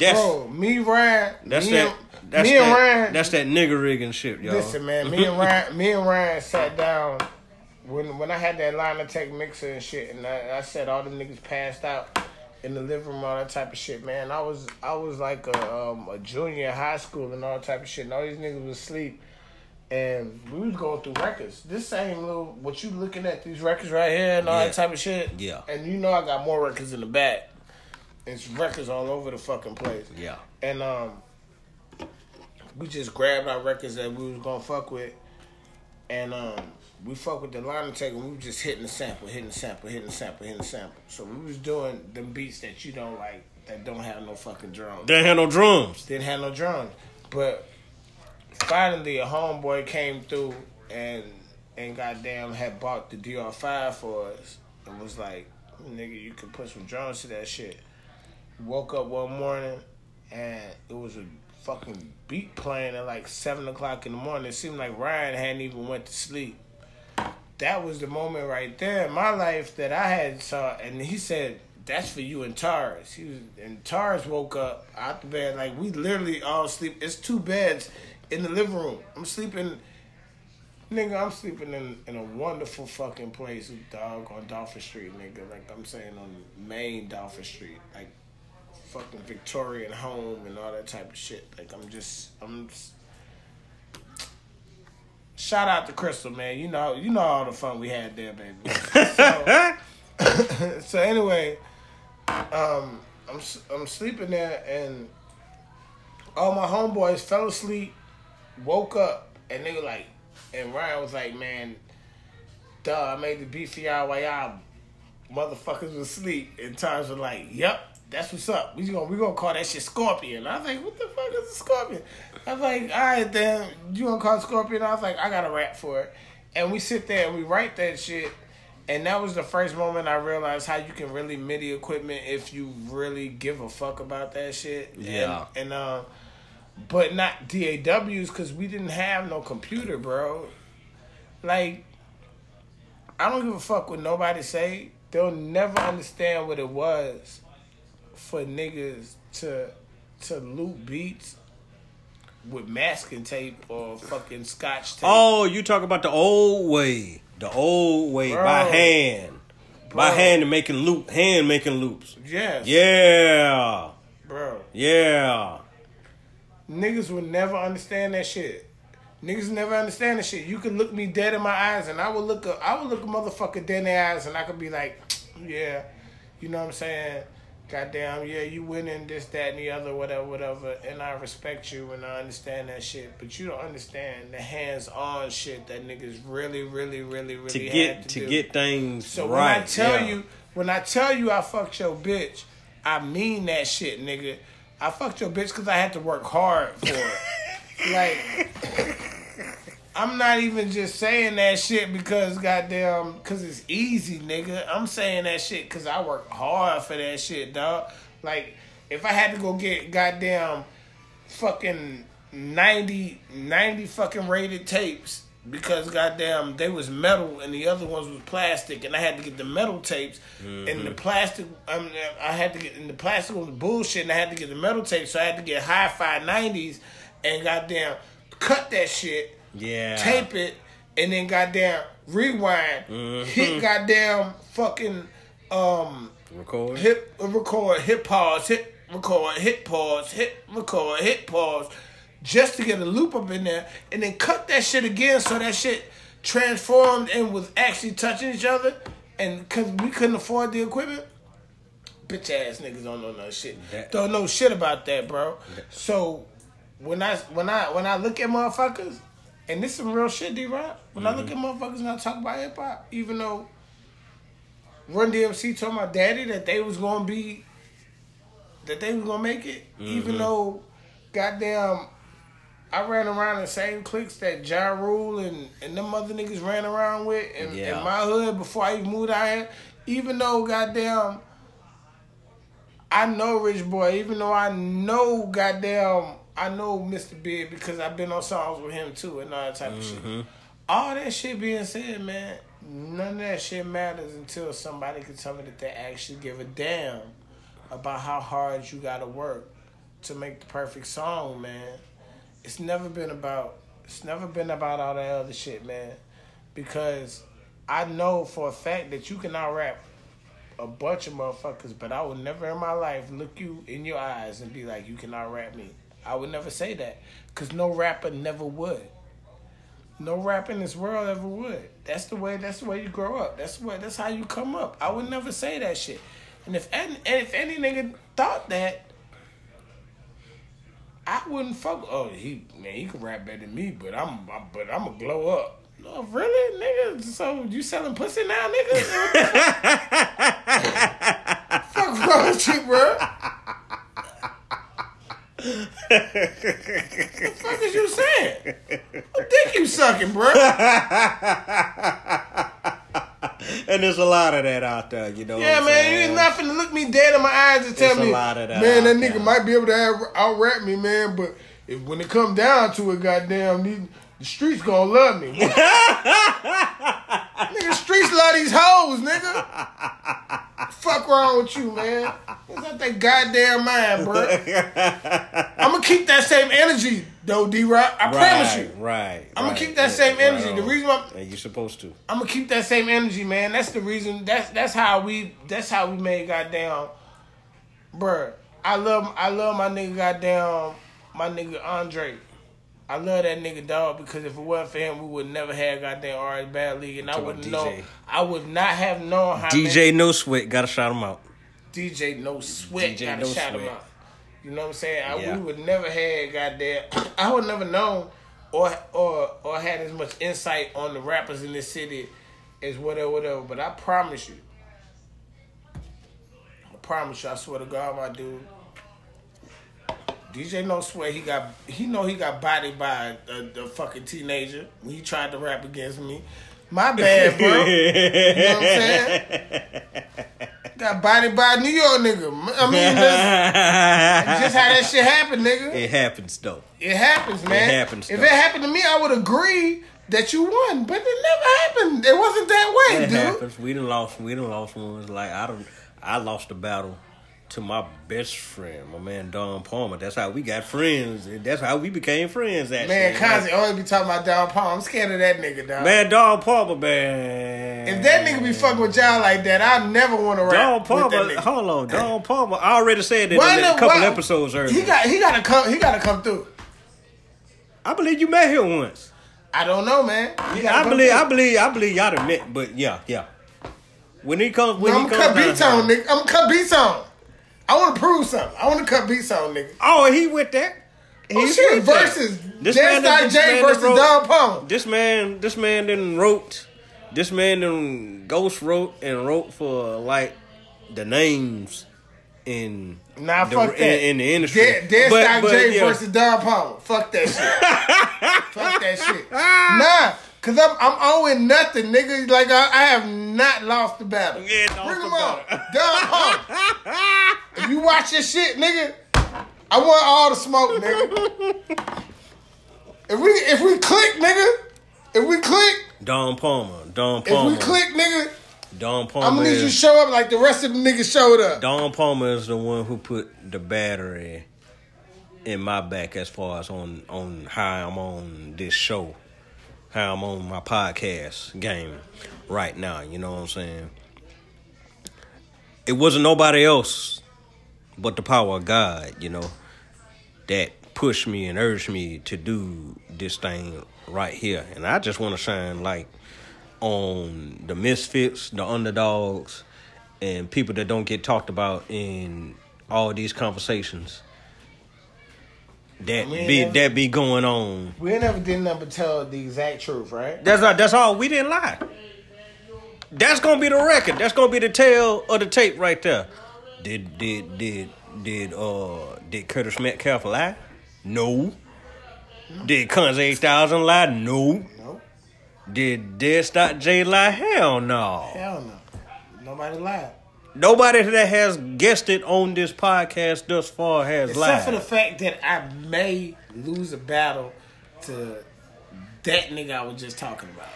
That's Bro, me Ryan, that's me that. and, That's me and that. Ryan. That's that nigga rigging shit, y'all. Listen, man, me and Ryan, me and Ryan sat down when when I had that line of tech mixer and shit, and I, I said all the niggas passed out in the living room, all that type of shit, man. I was I was like a um, a junior in high school and all that type of shit, and all these niggas was asleep. And we was going through records. This same little what you looking at these records right here and all Yeah. that type of shit. Yeah. And you know I got more records in the back. It's records all over the fucking place. Yeah. And um, we just grabbed our records that we was gonna fuck with, and um, we fuck with the line and take, and we was just hitting the sample, hitting the sample, hitting the sample, hitting the sample. So we was doing them beats that you don't like, that don't have no fucking drums, Didn't have no drums. didn't have no drums. But finally, a homeboy came through and and goddamn had bought the DR5 for us, and was like, nigga, you can put some drums to that shit. Woke up one morning and it was a fucking beat playing at like seven o'clock in the morning. It seemed like Ryan hadn't even went to sleep. That was the moment right there in my life that I had saw, and he said, "That's for you and Tars." He was, and Tars woke up out the bed like we literally all sleep. It's two beds in the living room. I'm sleeping. Nigga, I'm sleeping in, in a wonderful fucking place, dog, on Dolphin Street, nigga. Like I'm saying on Main Dolphin Street. Like fucking Victorian home and all that type of shit. Like I'm just I'm just, Shout out to Crystal, man. You know you know all the fun we had there, baby. So, so anyway, um I'm I'm sleeping there and all my homeboys fell asleep, woke up, and they were like and Ryan was like, Man, duh, I made the beat for y'all while y'all motherfuckers was asleep. And Times were like, Yep, that's what's up. We gonna we gonna call that shit Scorpion. I was like, What the fuck is a Scorpion? I was like, all right then, you gonna call it Scorpion? I was like, I got a rap for it. And we sit there and we write that shit. And that was the first moment I realized how you can really MIDI equipment if you really give a fuck about that shit. Yeah. And, and uh, but not DAWs because we didn't have no computer, bro. Like, I don't give a fuck what nobody say. They'll never understand what it was for niggas to to loop beats with masking tape or fucking scotch tape. Oh, you talk about the old way. The old way Bro. by hand. By hand and making loop hand making loops. yes, Yeah. bro. Yeah. Niggas will never understand that shit. Niggas never understand that shit. You can look me dead in my eyes, and I will look a, I will look a motherfucker dead in the eyes, and I could be like, yeah, you know what I'm saying? Goddamn, yeah, you winning this, that, and the other, whatever, whatever. And I respect you, and I understand that shit. But you don't understand the hands-on shit that niggas really, really, really, really To had get to, to do. get things So right. when I tell yeah. you, when I tell you I fucked your bitch, I mean that shit, nigga. I fucked your bitch because I had to work hard for it. like, I'm not even just saying that shit because goddamn, because it's easy, nigga. I'm saying that shit because I work hard for that shit, dog. Like, if I had to go get goddamn fucking 90, 90 fucking rated tapes because goddamn they was metal and the other ones was plastic and I had to get the metal tapes and the plastic um, I had to get and the plastic was bullshit and I had to get the metal tapes so I had to get hi-fi 90s and goddamn cut that shit Yeah. tape it and then goddamn rewind hit goddamn fucking um record. hit record, hit pause, hit record, hit pause, hit record, hit pause, just to get a loop up in there, and then cut that shit again so that shit transformed and was actually touching each other, and because we couldn't afford the equipment. Bitch ass niggas don't know no shit. That- don't know shit about that, bro. So when I when I when I look at motherfuckers, and this some real shit, D Rock. When I look mm-hmm. at motherfuckers and I talk about hip hop, even though Run DMC told my daddy that they was gonna be that they was gonna make it, even mm-hmm. though goddamn I ran around the same cliques that Ja Rule and, and them other niggas ran around with in, Yeah. in my hood before I even moved out here. Even though goddamn I know Rich Boy, even though I know goddamn I know Mr. Big because I've been on songs with him too and all that type of shit. Mm-hmm. All that shit being said, man, none of that shit matters until somebody can tell me that they actually give a damn about how hard you gotta work to make the perfect song, man. It's never been about it's never been about all that other shit, man. Because I know for a fact that you can out rap a bunch of motherfuckers, but I will never in my life look you in your eyes and be like, you cannot rap me. I would never say that. Cause no rapper never would. No rapper in this world ever would. That's the way. That's the way you grow up. That's way. That's how you come up. I would never say that shit. And if and, and if any nigga thought that, I wouldn't fuck. Oh, he man, he can rap better than me, but I'm, I'm but I'm gonna blow up. No, really, nigga. So you selling pussy now, nigga? fuck wrong with you, bro? The fuck is you saying? What dick you sucking, bro? and there's a lot of that out there, you know. Yeah, man, you ain't nothing to look me dead in my eyes and tell a me, lot of that man, that nigga there. might be able to out rap me, man, but if when it come down to it, goddamn, these, the streets gonna love me. nigga, streets love these hoes, nigga. Fuck wrong with you, man? What's up that goddamn mind, bro? I'm gonna keep that same energy, though, D Rock. I promise you. Right. I'ma right. keep that Yeah, same right energy. The reason why- And you're supposed to. I'm gonna keep that same energy, man. That's the reason. That's that's how we. That's how we made goddamn, bruh. I love I love my nigga goddamn my nigga Andre. I love that nigga dog because if it wasn't for him, we would never have goddamn RS Bad League, and I wouldn't know. I would not have known how DJ No Sweat, gotta shout him out. DJ No Sweat DJ gotta No shout him out. You know what I'm saying? I, Yeah. we would never had goddamn. I would never known or or or had as much insight on the rappers in this city as whatever whatever. But I promise you, I promise you, I swear to God, my dude. DJ No Sweat, he got he know he got bodied by a, a fucking teenager when he tried to rap against me. My bad, bro. you know what I'm saying? Got bodied by a New York nigga. I mean, that's just how that shit happened, nigga. it happens though. It happens, man. It happens, If though. it happened to me, I would agree that you won, but it never happened. It wasn't that way, It dude. happens. We done lost. We done lost ones. Like I don't. I lost the battle to my best friend, my man Don Palmer. That's how we got friends. That's how we became friends. Actually, Man, Kazi always be talking about Don Paul. I'm scared of that nigga, dog. Man, Don Palmer, man. If that nigga be fucking with y'all like that, I never want to rap Don Palmer, hold on, Don Palmer. I already said that Why in a couple why- episodes earlier. He got he got to come he got to come through. I believe you met him once. I don't know, man. He gotta I believe. I believe, I believe y'all done met, but yeah, yeah. When he comes, when I'm he comes cut beats on, nigga. I'm cut beats on. I want to prove something. I want to cut beats on, nigga. Oh, he with that. Oh He's shit, versus This Dance man this J versus wrote- Don Palmer. This man, this man didn't wrote. This man done ghost wrote and wrote for like the names in Nah, the, fuck that. in, in the industry. Dead, Dead But- Stock but, J yeah. versus Don Palmer. Fuck that shit. Fuck that shit. Nah, cause I'm I'm owing nothing, nigga. Like I, I have not lost the battle. Yeah, Bring the him on, battle. Don if you watch this shit, nigga, I want all the smoke, nigga. If we if we click, nigga, if we click, Don Palmer. Don Palmer. if we click, nigga, Don Palmer. I'm gonna need you to show up like the rest of the niggas showed up. Don Palmer is the one who put the battery in my back as far as on on how I'm on this show, how I'm on my podcast game right now. You know what I'm saying? It wasn't nobody else but the power of God, you know, that pushed me and urged me to do this thing right here. And I just want to shine light on the misfits, the underdogs, and people that don't get talked about in all these conversations that We be never- that be going on. We never did nothing but tell the exact truth, right? That's not, that's all. We didn't lie. That's gonna be the record. That's gonna be the tail of the tape right there. Did did did did uh did Curtis Metcalf lie? No. Did Cons eight thousand lie? No. No. Did Deadstock Jay lie? Hell no. Hell no. Nobody lied. Nobody that has guessed it on this podcast thus far has Except lied. for the fact that I may lose a battle to that nigga I was just talking about.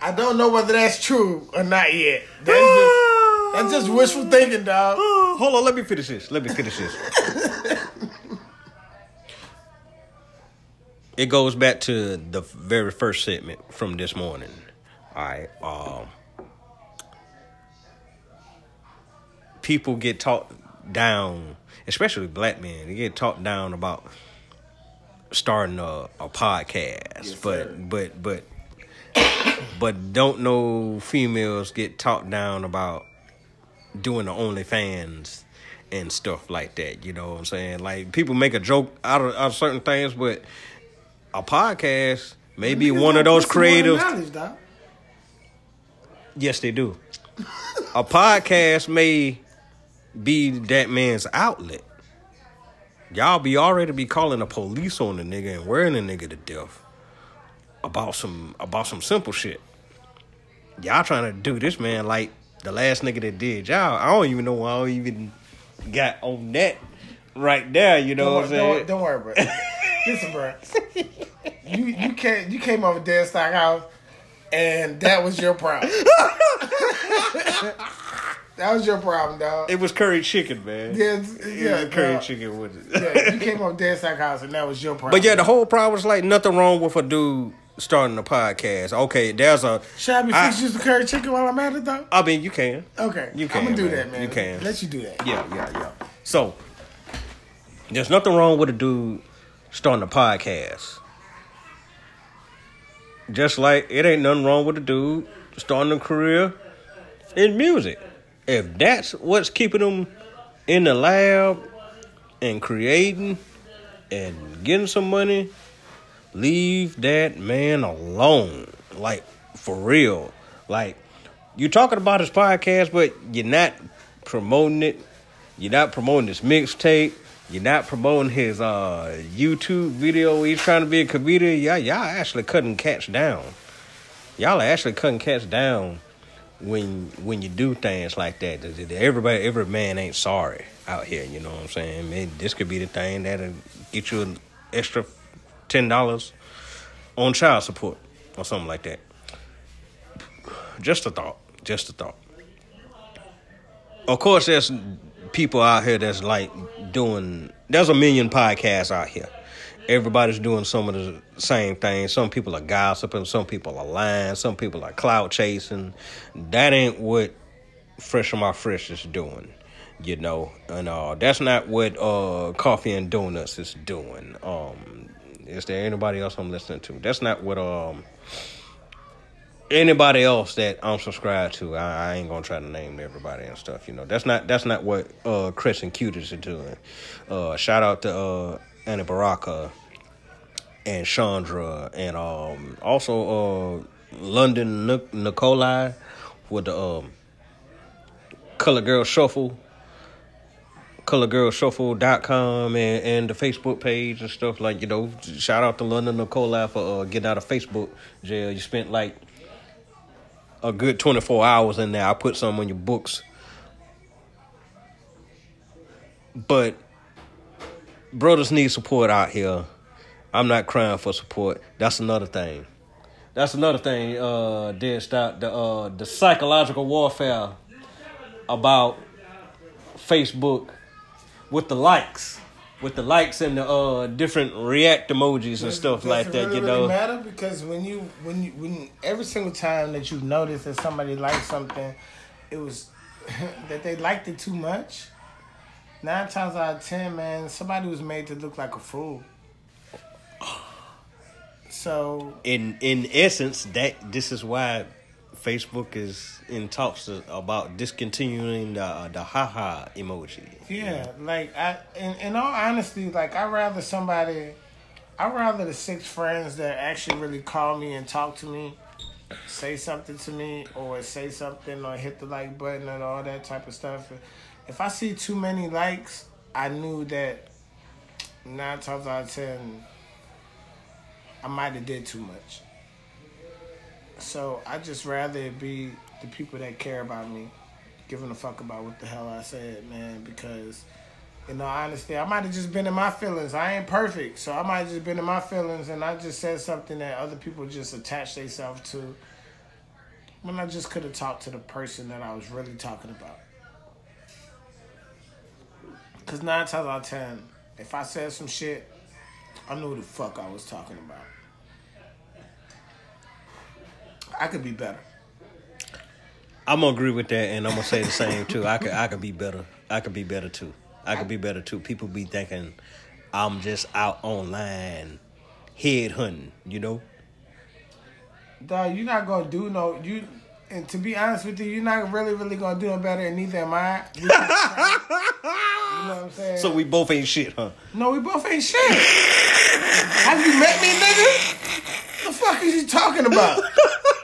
I don't know whether that's true or not yet. That's just, that's just wishful thinking, dog. hold on. Let me finish this. Let me finish this. it goes back to the very first segment from this morning. Right. Um, people get talked down, especially black men. They get talked down about starting a, a podcast, Yes, but sir. but but but don't know females get talked down about doing the OnlyFans and stuff like that. You know what I'm saying? Like people make a joke out of, out of certain things, but a podcast may be one of those creative. Yes, they do. a podcast may be that man's outlet. Y'all be already be calling the police on the nigga and wearing the nigga to death about some about some simple shit. Y'all trying to do this man like the last nigga that did y'all. I don't even know why I don't even got on that right there. You know what Don't, I'm saying? don't, don't worry, bro. Listen, bro. You you came you came over Deadstock house, and that was your problem. that was your problem, dog. It was curry chicken, man. Yeah, It yeah, curry dog. chicken with it. Yeah, you came over Deadstock house, and that was your problem. But yeah, the whole problem was like nothing wrong with a dude starting a podcast. Okay, there's a. should I be I- fixing you some curry chicken while I'm at it, though? I mean, you can. Okay, You I'm can, gonna do man. that, man. You can. Let you do that. Yeah, yeah, yeah. So, there's nothing wrong with a dude starting a podcast. Just like it ain't nothing wrong with a dude starting a career in music. If that's what's keeping them in the lab and creating and getting some money, leave that man alone. Like for real. Like you're talking about his podcast, but you're not promoting it. You're not promoting this mixtape. You're not promoting his uh, YouTube video. He's trying to be a comedian. Y'all, y'all actually cutting cats down. Y'all actually cutting cats down when when you do things like that. Everybody, every man ain't sorry out here. You know what I'm saying? Man, this could be the thing that'll get you an extra ten dollars on child support or something like that. Just a thought. Just a thought. Of course, there's people out here that's like doing. There's a million podcasts out here. Everybody's doing some of the same things. Some people are gossiping. Some people are lying. Some people are cloud chasing. That ain't what Fresh on My Fresh is doing. You know, and uh, that's not what uh, Coffee and Donuts is doing. Um, is there anybody else I'm listening to? That's not what um anybody else that I'm subscribed to. I, I ain't gonna try to name everybody and stuff. You know, that's not that's not what uh Chris and Cuties are doing. Uh, shout out to uh Anna Baraka and Chandra and um also uh London Nic- Nikolai with the um Color Girl Shuffle. colorgirlshuffle.com and, and the Facebook page and stuff like you know shout out to London Nicola for uh, getting out of Facebook jail you spent like a good 24 hours in there. I put some on your books. But brothers need support out here. I'm not crying for support. That's another thing. That's another thing uh dead stop the uh the psychological warfare about Facebook with the likes, with the likes and the uh different react emojis and stuff Does like that. really, You really know, matter because when you when you when every single time that you notice that somebody liked something, it was that they liked it too much. Nine times out of ten, man, somebody was made to look like a fool. So in in essence, that this is why Facebook is in talks about discontinuing the uh, the haha emoji. Yeah, like I, in, in all honesty, like I rather somebody, I rather the six friends that actually really call me and talk to me, say something to me, or say something, or hit the like button and all that type of stuff. If I see too many likes, I knew that nine times out of ten, I might have did too much. So I just rather it be the people that care about me giving a fuck about what the hell I said, man, because in all honesty, I might have just been in my feelings. I ain't perfect, so I might have just been in my feelings and I just said something that other people just attach themselves to. When I just could have talked to the person that I was really talking about. Cause nine times out of ten, if I said some shit, I knew the fuck I was talking about. I could be better. I'm gonna agree with that, and I'm gonna say the same too. I could I could be better. I could be better too. I could be better too. People be thinking I'm just out online head hunting, you know. Dog, you're not gonna do no you. And to be honest with you, you're not really, really gonna do no better, and neither am I. You know what I'm saying? So we both ain't shit, huh? No, we both ain't shit. Have you met me, nigga? What the fuck is you talking about?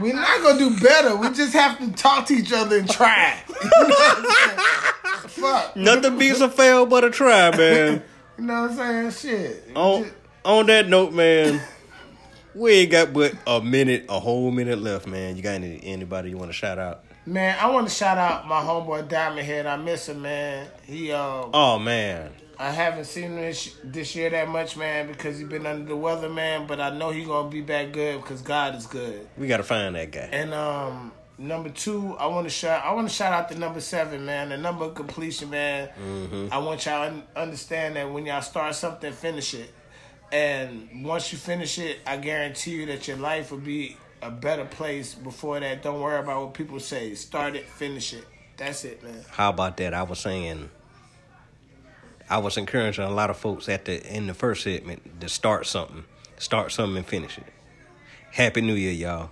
We're not gonna do better. We just have to talk to each other and try. You know what I'm saying? Fuck. Nothing beats a fail but a try, man. You know what I'm saying? Shit. on Just- on that note, man, we ain't got but a minute, a whole minute left, man. You got any, anybody you want to shout out? Man, I want to shout out my homeboy Diamond Head. I miss him, man. He um, Oh man, I haven't seen him this, this year that much, man, because he's been under the weather, man. But I know he's gonna be back good because God is good. we gotta find that guy. And um, number two, I want to shout. I want to shout out the number seven, man. The number of completion, man. I want y'all to un- understand that when y'all start something, finish it. And once you finish it, I guarantee you that your life will be a better place. Before that, don't worry about what people say. Start it, finish it. That's it, man. How about that? I was saying, I was encouraging a lot of folks at the in the first segment to start something, start something and finish it. Happy New Year, y'all.